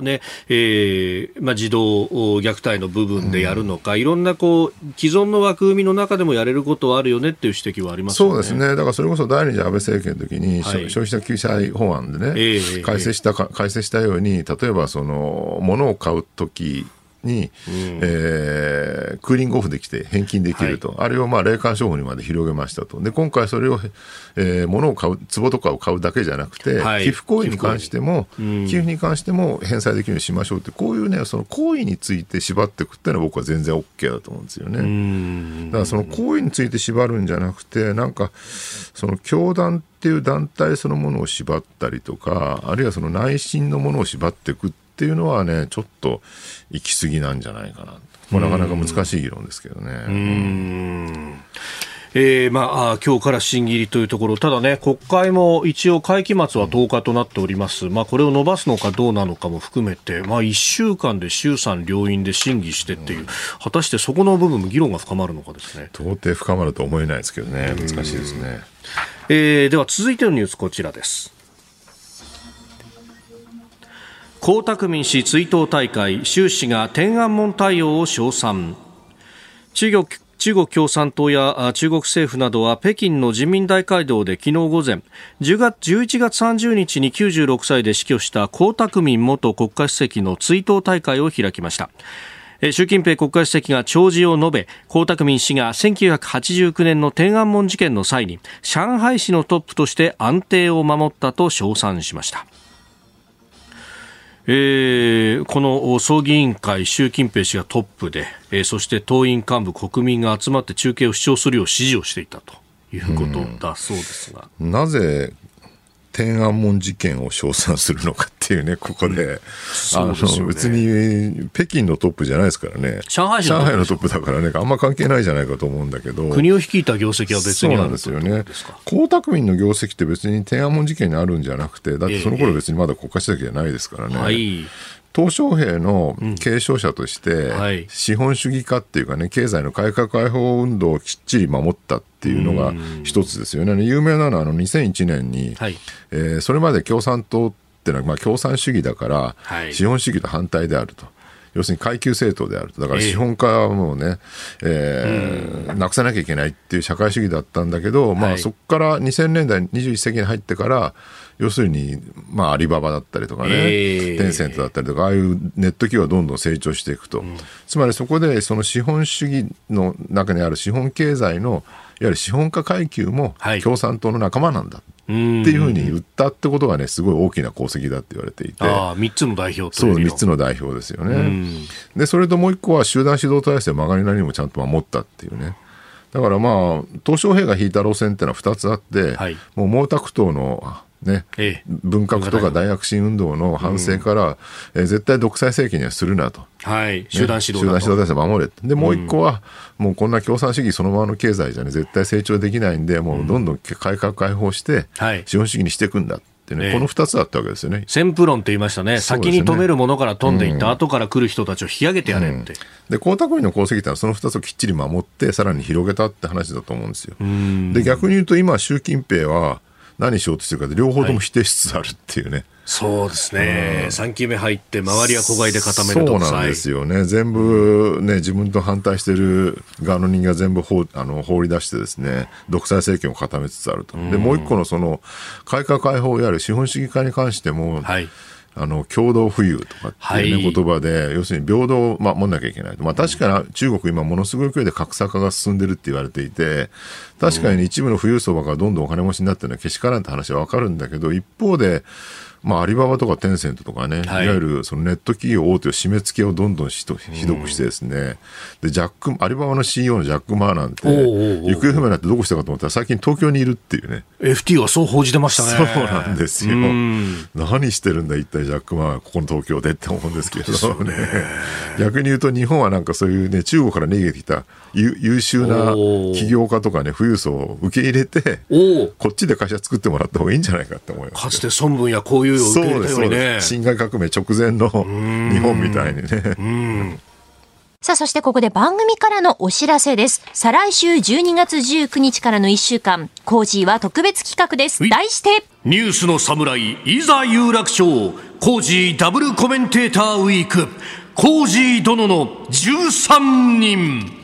ね、えーまあ、児童虐待の部分でやるのか、うん、いろんなこう既存の枠組みの中でもやれることはあるよねっていう指摘はあります、ね、そうですね、だからそれこそ第二次安倍政権の時に、はい、消費者救済法案でね、えー、改正した、改正したように、例えばその物を買うときに、うん、えー、クーリングオフできて返金できると、はい、あれをまあ霊感商法にまで広げましたと、で今回それを、えー、物を買う、壺とかを買うだけじゃなくて、はい、寄付行為に関しても、寄付に関しても返済できるようにしましょうって、こういうね、その行為について縛っていくっていうのは、僕は全然 OK だと思うんですよね。だからその行為について縛るんじゃなくて、なんか、その教団っていう団体そのものを縛ったりとか、あるいはその内心のものを縛っていくっていうのはね、ちょっと行き過ぎなんじゃないかな。これなかなか難しい議論ですけどね。えー、まあ、今日から審議入りというところ、ただね、国会も一応会期末は10日となっております。まあ、これを伸ばすのかどうなのかも含めて、まあ、1週間で衆参両院で審議してっていう、果たしてそこの部分も議論が深まるのかですね。到底深まると思えないですけどね、難しいですね。えー、では続いてのニュース、こちらです。江沢民氏追悼大会、習氏が天安門対応を称賛。中国中国共産党や中国政府などは北京の人民大会堂で昨日午前10月11月30日に96歳で死去した江沢民元国家主席の追悼大会を開きました習近平国家主席が弔辞を述べ江沢民氏が1989年の天安門事件の際に上海市のトップとして安定を守ったと称賛しましたえー、この葬儀委員会、習近平氏がトップで、えー、そして党員幹部、国民が集まって中継を主張するよう指示をしていたということだそうですが。なぜ天安門事件を称賛するのかっていうね、ここで、あの、別に北京のトップじゃないですからね、上海上海のトップだからね、あんま関係ないじゃないかと思うんだけど、国を率いた業績は別にあるんですよね、江沢民の業績って別に天安門事件にあるんじゃなくて、だってその頃別にまだ国家主席じゃないですからね。はい鄧小平の継承者として、資本主義化っていうかね、経済の改革開放運動をきっちり守ったっていうのが一つですよね。有名なのはあの2001年に、はい、えー、それまで共産党っていうのはまあ共産主義だから、資本主義と反対であると。要するに階級政党であると。だから資本家はもうね、えー、えー、なくさなきゃいけないっていう社会主義だったんだけど、まあそこから2000年代21世紀に入ってから、要するに、まあ、アリババだったりとかね、えー、テンセントだったりとか、ああいうネット企業はどんどん成長していくと、うん、つまりそこでその資本主義の中にある資本経済のいわゆる資本家階級も共産党の仲間なんだ。はいっていうふうに言ったってことがね、すごい大きな功績だって言われていて。ああ、3つの代表そう、3つの代表ですよね。で、それともう一個は集団指導体制曲がりなりにもちゃんと守ったっていうね。だからまあ、鄧小平が引いた路線っていうのは2つあって、はい、もう毛沢東のね、ええ、文革とか大躍進運動の反省から、うん、えー、絶対独裁政権にはするなと。はい。集団指導、集団指導体制守れ。で、もう一個は、うん、もうこんな共産主義そのままの経済じゃね、絶対成長できないんで、もうどんどん改革開放して、資本主義にしていくんだ。ってね、この2つあったわけですよね。旋風論って言いましたね。先に止めるものから飛んでいった、うん、後から来る人たちを引き上げてやれって。うん、で、江沢民の功績ってのはその2つをきっちり守って、さらに広げたって話だと思うんですよ。で、逆に言うと今、習近平は、何しようとしてるかで両方とも否定しつつあるっていうね。はい。そうですね、うん、3期目入って、周りは子飼いで固めるそうなんですよね、全部ね、自分と反対してる側の人間が全部放あの放り出して、ですね独裁政権を固めつつあると、でもう一個のその改革開放、いわゆる資本主義化に関しても、はいあの共同富裕とかっていうね、はい、言葉で、要するに平等を守んなきゃいけないと。まあ確かに中国今ものすごい勢いで格差化が進んでるって言われていて、確かに一部の富裕層がどんどんお金持ちになってるのはけしからんって話はわかるんだけど、一方で、まあ、アリババとかテンセントとかね、はい、いわゆるそのネット企業大手を締め付けをどんどんひどくしてですね、で、ジャック、アリババの CEO のジャック・マーなんて、行方不明になってどこしたかと思ったら最近東京にいるっていうね。FT はそう報じてましたね。そうなんですよ。何してるんだ一体ジャック・マー、ここの東京でって思うんですけどね。逆に言うと日本はなんかそういうね、中国から逃げてきた優秀な起業家とかね、富裕層を受け入れて、こっちで会社作ってもらった方がいいんじゃないかって思います。かつて孫文やこういうを受け入れたようにね。辛亥革命直前の日本みたいにね。さあ、そしてここで番組からのお知らせです。再来週12月19日からの1週間、コージーは特別企画です。題して、ニュースの侍、いざ有楽町、コージーダブルコメンテーターウィーク、コージー殿の13人。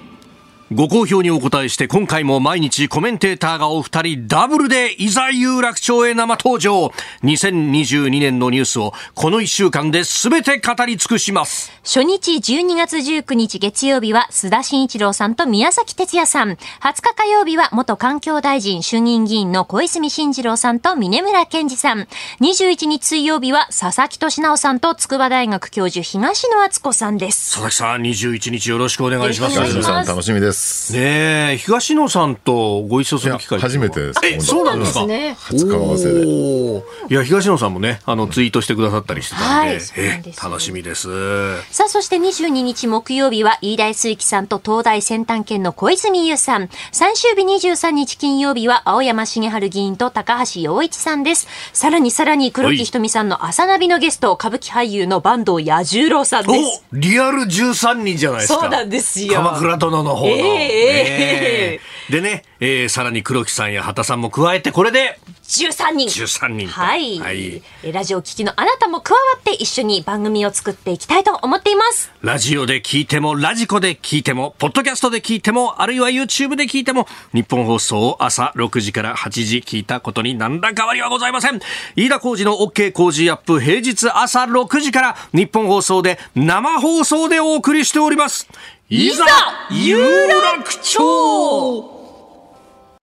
ご好評にお答えして今回も毎日コメンテーターがお二人ダブルでいざ有楽町へ生登場。2022年のニュースをこの1週間で全て語り尽くします。初日12月19日月曜日は須田慎一郎さんと宮崎哲也さん。20日火曜日は元環境大臣衆議院議員の小泉進次郎さんと峰村健二さん。21日水曜日は佐々木俊直さんと筑波大学教授東野敦子さんです。佐々木さん21日よろしくお願いします。楽しみですです。ね東野さんとご一緒する機会初めてです。えそうなんですかね。初顔合わせで。いや東野さんもねあのツイートしてくださったりしてたんで,、はいです楽しみです。さあ、そして22日木曜日は、飯田水木さんと東大先端研の小泉優さん。最終日23日金曜日は、青山茂春議員と高橋洋一さんです。さらにさらに黒木ひとみさんの朝ナビのゲスト、歌舞伎俳優の坂東彌十郎さんです。おリアル13人じゃないですか。そうなんですよ。鎌倉殿の方の。えええ。ええ。でね、えーさらに黒木さんや畑さんも加えて、これで13人。13人と。はい、はい。えラジオを聴きのあなたも加わって一緒に番組を作っていきたいと思っています。ラジオで聞いても、ラジコで聞いても、ポッドキャストで聞いても、あるいは YouTube で聞いても、日本放送を朝6時から8時聞いたことに何ら変わりはございません。飯田浩二の OK 工事アップ平日朝6時から日本放送で生放送でお送りしております。いざ有楽町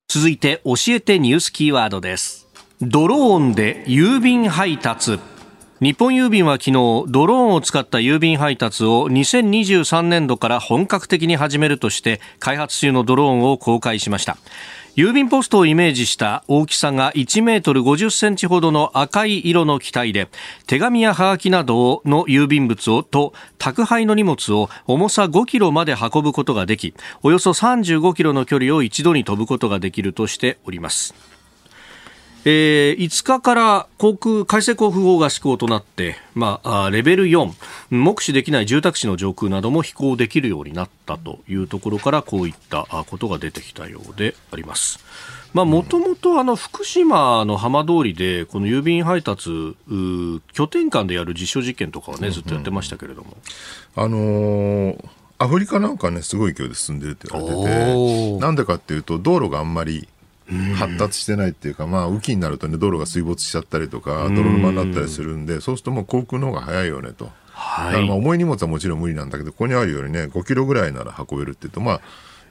続いて教えてニュースキーワードです。ドローンで郵便配達。日本郵便は昨日ドローンを使った郵便配達を2023年度から本格的に始めるとして開発中のドローンを公開しました郵便ポストをイメージした大きさが1メートル50センチほどの赤い色の機体で手紙やはがきなどの郵便物をと宅配の荷物を重さ5キロまで運ぶことができおよそ35キロの距離を一度に飛ぶことができるとしております。えー5日から航空改正航空法が施行となって、まあ、レベル4目視できない住宅地の上空なども飛行できるようになったというところからこういったあことが出てきたようであります。まあ、もともとあの福島の浜通りでこの郵便配達拠点間でやる実証実験とかはねずっとやってましたけれども、あのーアフリカなんかねすごい勢いで進んでるって言われておてー。なんでかっていうと道路があんまり発達してないっていうか、まあ雨季になるとね道路が水没しちゃったりとか泥沼になったりするんでそうするともう航空の方が早いよねと。だからまあ重い荷物はもちろん無理なんだけどここにあるようにね5キロぐらいなら運べるっていうとまあ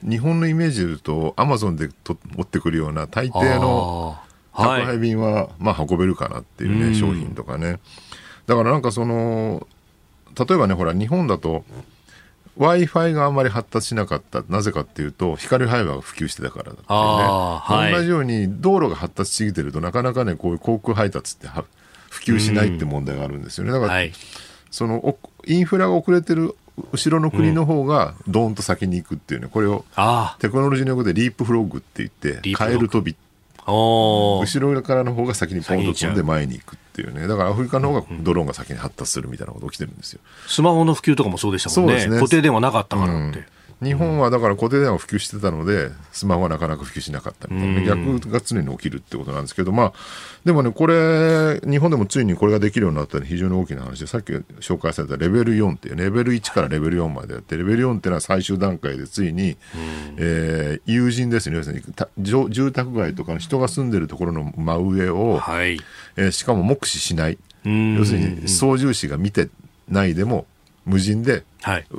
日本のイメージで言うとアマゾンでと持ってくるような大抵の宅配便はまあ運べるかなっていうね、商品とかね。だからなんかその例えばねほら日本だと w i f i があんまり発達しなかった。なぜかっていうと光ファイバーが普及してたからだっていうね、はい。同じように道路が発達しすぎてるとなかなかねこういう航空配達っては普及しないって問題があるんですよね。だから、はい。そのおインフラが遅れてる後ろの国の方がドーンと先に行くっていうね。これをあテクノロジーの用語でリープフロッグって言ってカエル飛びーおー後ろからの方が先にポンと飛んで前に行くっていうね。だからアフリカの方がドローンが先に発達するみたいなこと起きてるんですよ。スマホの普及とかもそうでしたもんね。ね。固定電話なかったからって、日本はだから固定電話普及してたのでスマホはなかなか普及しなかったみたいな、逆が常に起きるってことなんですけどまあでもねこれ日本でもついにこれができるようになったのは非常に大きな話でさっき紹介されたレベル4っていうレベル1からレベル4までやってレベル4っていうのは最終段階でついに、えー友人ですね要するに。た住住宅街とかの人が住んでるところの真上を、はい。えーしかも目視しない。ん。要するに操縦士が見てないでも無人ではい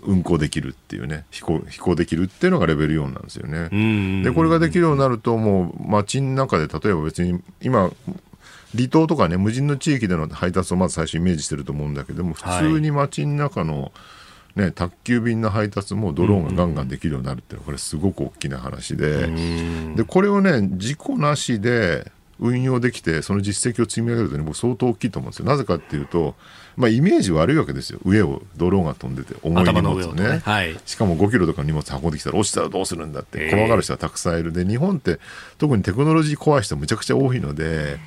運行できるっていうね。飛行飛行できるっていうのがレベル4なんですよね。んでこれができるようになるともう街の中で例えば別に今離島とかね無人の地域での配達をまず最初イメージしてると思うんだけども普通に街の中の、ね、宅急便の配達もドローンがガンガンできるようになるっていうのはこれすごく大きな話で。でこれをね事故なしで運用できてその実績を積み上げるとね僕相当大きいと思うんですよ。なぜかっていうと、まあ、イメージ悪いわけですよ。上をドローンが飛んでて重い荷物ね。ね。はい。しかも5キロとかの荷物運んできたら落ちたらどうするんだって。ええ怖がる人はたくさんいるで日本って特にテクノロジー怖い人むちゃくちゃ多いので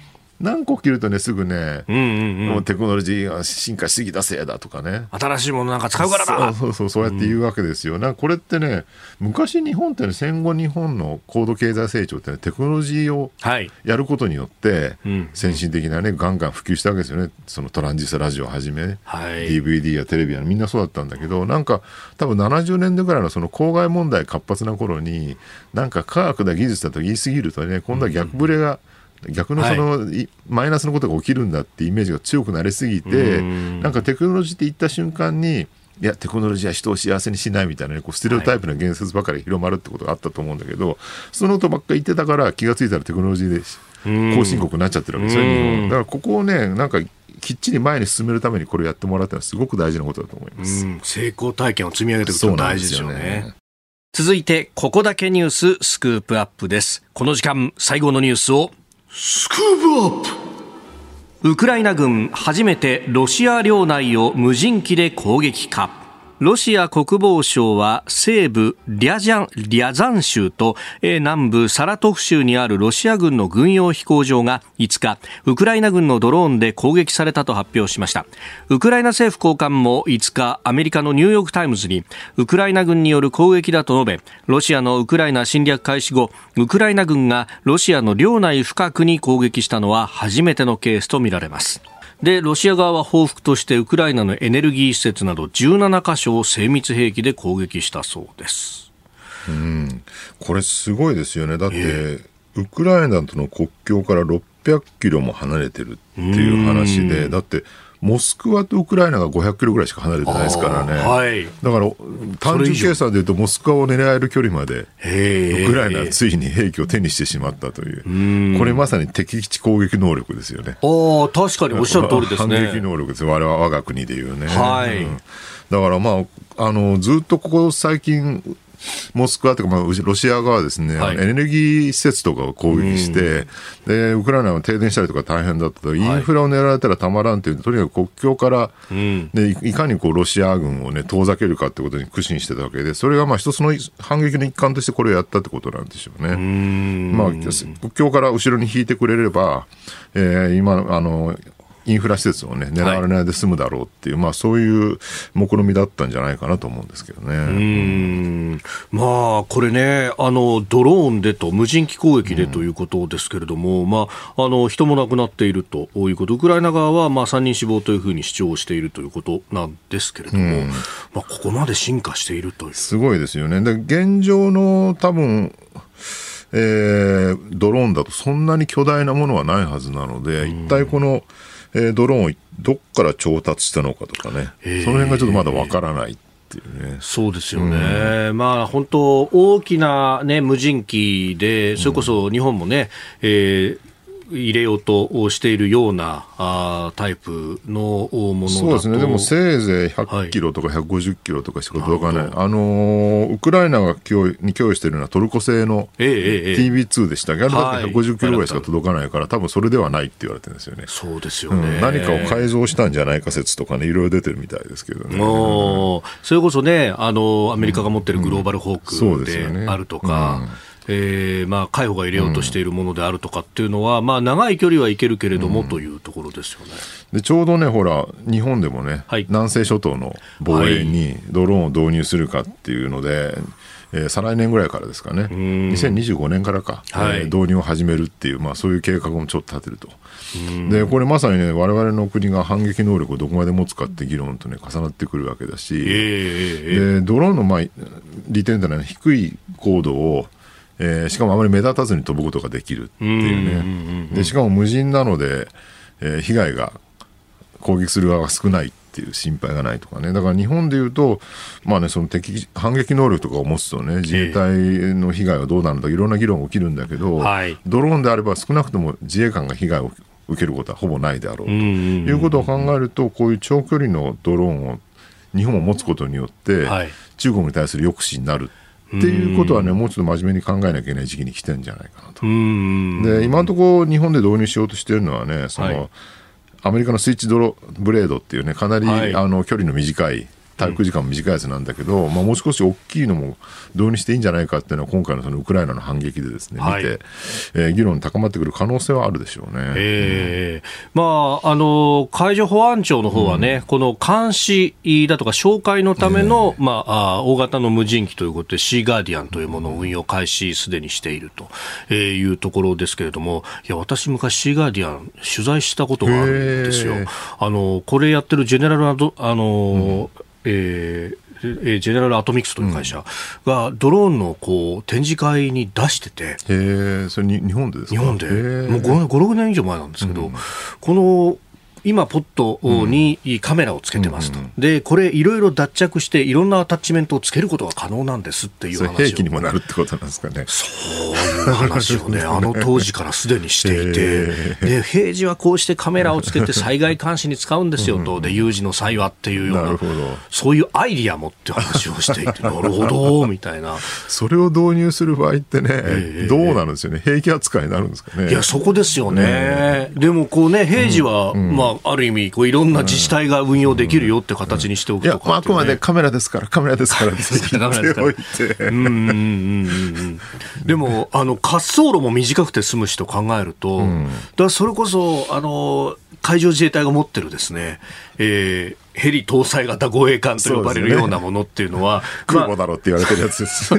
何個切るとねすぐね、うんうんうん。もうテクノロジーが進化しすぎたせいだとかね。新しいものなんか使うからだそうそうそうそうやって言うわけですよ、なんかこれってね昔日本ってね戦後日本の高度経済成長ってねテクノロジーをはい。やることによってん。先進的なねガンガン普及したわけですよね。そのトランジスタラジオをはじめ、はい。DVD やテレビやみんなそうだったんだけどなんか多分70年代ぐらいのその公害問題活発な頃になんか科学だ技術だと言い過ぎるとね今度は逆ブレが、逆のその、い。マイナスのことが起きるんだってイメージが強くなりすぎてなんかテクノロジーって言った瞬間にいやテクノロジーは人を幸せにしないみたいな、ね、こうステレオタイプな言説ばかり広まるってことがあったと思うんだけど、そのことばっかり言ってたから気がついたらテクノロジーで後進国になっちゃってるわけですよ、日本だからここをねなんかきっちり前に進めるためにこれやってもらったのはすごく大事なことだと思います。うん。成功体験を積み上げていくことが大事ですよね。続いて、ここだけニューススクープアップです。この時間、最後のニュースを、スクープアップウクライナ軍、初めてロシア領内を無人機で攻撃か。ロシア国防省は西部リャジャンリャザン州と南部サラトフ州にあるロシア軍の軍用飛行場が5日、ウクライナ軍のドローンで攻撃されたと発表しました。ウクライナ政府高官も5日、アメリカのニューヨークタイムズに、ウクライナ軍による攻撃だと述べ、ロシアのウクライナ侵略開始後、ウクライナ軍がロシアの領内深くに攻撃したのは初めてのケースとみられます。でロシア側は報復としてウクライナのエネルギー施設など17カ所を精密兵器で攻撃したそうです。うん。これすごいですよね。だって、えー、ウクライナとの国境から600キロも離れてるっていう話でだってモスクワとウクライナが500キロぐらいしか離れてないですからね、はい、だから単純計算でいうとモスクワを狙える距離までウクライナはついに兵器を手にしてしまったという。これまさに敵基地攻撃能力ですよね。あ確かにおっしゃる通りですね。反撃能力です我々我が国でいうね、はい、うん、だからまああのずっとここ最近モスクワというか、まあ、ロシア側はですね、はい、エネルギー施設とかを攻撃して、でウクライナは停電したりとか大変だったと、インフラを狙われたらたまらんという、とにかく国境から、でいかにこうロシア軍を、ね、遠ざけるかということに苦心してたわけで、それがまあ一つの反撃の一環としてこれをやったってことなんでしょうね。まあ、国境から後ろに引いてくれれば、えー、今あのインフラ施設をね、狙われないで済むだろうっていう、はい、まあそういう目論みだったんじゃないかなと思うんですけどね。うんまあこれね、あの、ドローンでと、無人機攻撃でということですけれども、うん、まあ、あの、人も亡くなっているということ、ウクライナ側はまあ3人死亡というふうに主張しているということなんですけれども、うん、まあここまで進化しているという。すごいですよね。で、現状の多分、えー、ドローンだとそんなに巨大なものはないはずなので、一体この、えー、ドローンをどっから調達したのかとかね、その辺がちょっとまだわからない。ね、そうですよね、うん、まあ本当、大きな、ね、無人機で、それこそ日本もね、うん、えー入れようとしているようなあタイプのものそうですね、でもせいぜい100キロとか150キロとかしか届かない、はい、あのー、ウクライナが供に供与しているのはトルコ製の TB2 でしたが、えええ、あれだって150キロぐらいしか届かないから、多分それではないって言われてるんですよね。そうですよね、うん、何かを改造したんじゃないか説とかね、いろいろ出てるみたいですけどね。それこそね、あのアメリカが持ってるグローバルホークであるとか。うんえーまあ、海保が入れようとしているものであるとかっていうのは、うん、まあ、長い距離はいけるけれども、というところですよね。でちょうどね、ほら、日本でもね、はい、南西諸島の防衛にドローンを導入するかっていうので、えー、再来年ぐらいからですかね、2025年からか、はい、えー、導入を始めるっていう、まあ、そういう計画もちょっと立てると。でこれまさにね、われわれの国が反撃能力をどこまで持つかって議論とね、重なってくるわけだし、えー、でドローンの、まあ、利点というのは、低い高度を、えー、しかもあまり目立たずに飛ぶことができるっていうね、でしかも無人なので、えー、被害が攻撃する側が少ないっていう心配がないとかね、だから日本でいうと、まあね、その敵反撃能力とかを持つとね、自衛隊の被害はどうなるんだ、いろんな議論が起きるんだけど、はい、ドローンであれば少なくとも自衛官が被害を受けることはほぼないであろうと。いうことを考えると、こういう長距離のドローンを日本も持つことによって、はい、中国に対する抑止になるっていうことはね、もうちょっと真面目に考えなきゃいけない時期に来てるんじゃないかなと。で、今のところ日本で導入しようとしてるのはね、その、はい、アメリカのスイッチドロブレードっていうね、かなり、はい、あの距離の短い滞空時間も短いやつなんだけど、まあ、もう少し大きいのも導入していいんじゃないかっていうのは今回のそのウクライナの反撃でですね、見て、えー、議論高まってくる可能性はあるでしょうね。えー、まあ、あの海上保安庁の方はね、うん、この監視だとか紹介のための、えー、まあ、大型の無人機ということでシーガーディアンというものを運用開始すでにしているというところですけれども、いや私昔シーガーディアン取材したことがあるんですよ。あのこれやってるジェネラルあの、うんえー、ジェネラルアトミクスという会社がドローンのこう展示会に出してて、へそれに日本でですか？日本で、もう5、5、6年以上前なんですけど、うん、この今、ポットにカメラをつけてますと、うんうん、でこれ、いろいろ脱着して、いろんなアタッチメントをつけることが可能なんですっていう話兵器にもなるってことなんですかね。そういう話をね、あの当時からすでにしていて、で平時はこうしてカメラをつけて災害監視に使うんですよと、で有事の際はっていうような、そういうアイディアもって話をしていて、なるほどみたいな。それを導入する場合ってね、どうなるんですよね、兵器扱いになるんですかね？いや、そこですよね。でもこうね、平時は、まあ、ある意味こう、いろんな自治体が運用できるよって形にしておくとか、ね、あくまでカメラですから、カメラですから。でも、あの、滑走路も短くて済むしと考えると、だそれこそ、あの、海上自衛隊が持ってるですね、えー、ヘリ搭載型護衛艦と呼ばれるようなものっていうのは、空母だろって言われてるやつです。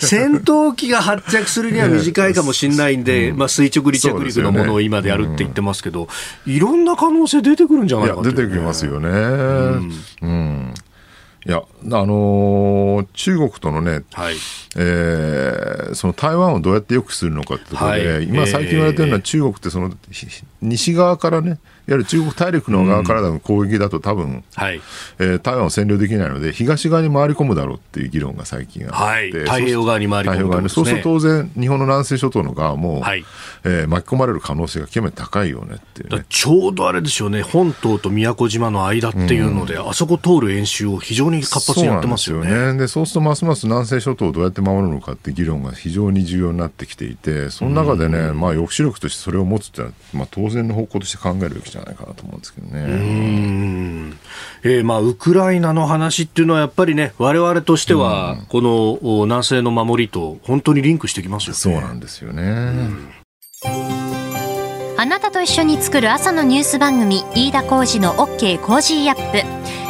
戦闘機が発着するには 短いかもしれないんで、まあ垂直離着陸のものを今でやるって言ってますけど、いろんな可能性出てくるんじゃないか出てきますよね。うんいや、あのー、中国とのね、はい、えー、その台湾をどうやってよくするのかってところで、はい、今最近言われてるのは中国ってその、西側からね、いわゆる中国大陸の側からの攻撃だと多分、はい、えー、台湾を占領できないので、東側に回り込むだろうっていう議論が最近あって、はい、太平洋側に回り込む、ね、そうすると当然、日本の南西諸島の側も、はい。えー、巻き込まれる可能性が極めて高いよねっていう、ね、ちょうどあれですよね、本島と宮古島の間っていうので、うん、あそこ通る演習を非常に活発にやってますよね。そうねでそうするとますます南西諸島をどうやって守るのかって議論が非常に重要になってきていて、その中でね、まあ、抑止力としてそれを持つってのは、まあ、当然の方向として考えるべきじゃないかなと思うんですけどね。うんえー、まあウクライナの話っていうのはやっぱりね我々としてはこの南西の守りと本当にリンクしてきますよね。そうなんですよね。あなたと一緒に作る朝のニュース番組飯田浩司の OK コージーアップ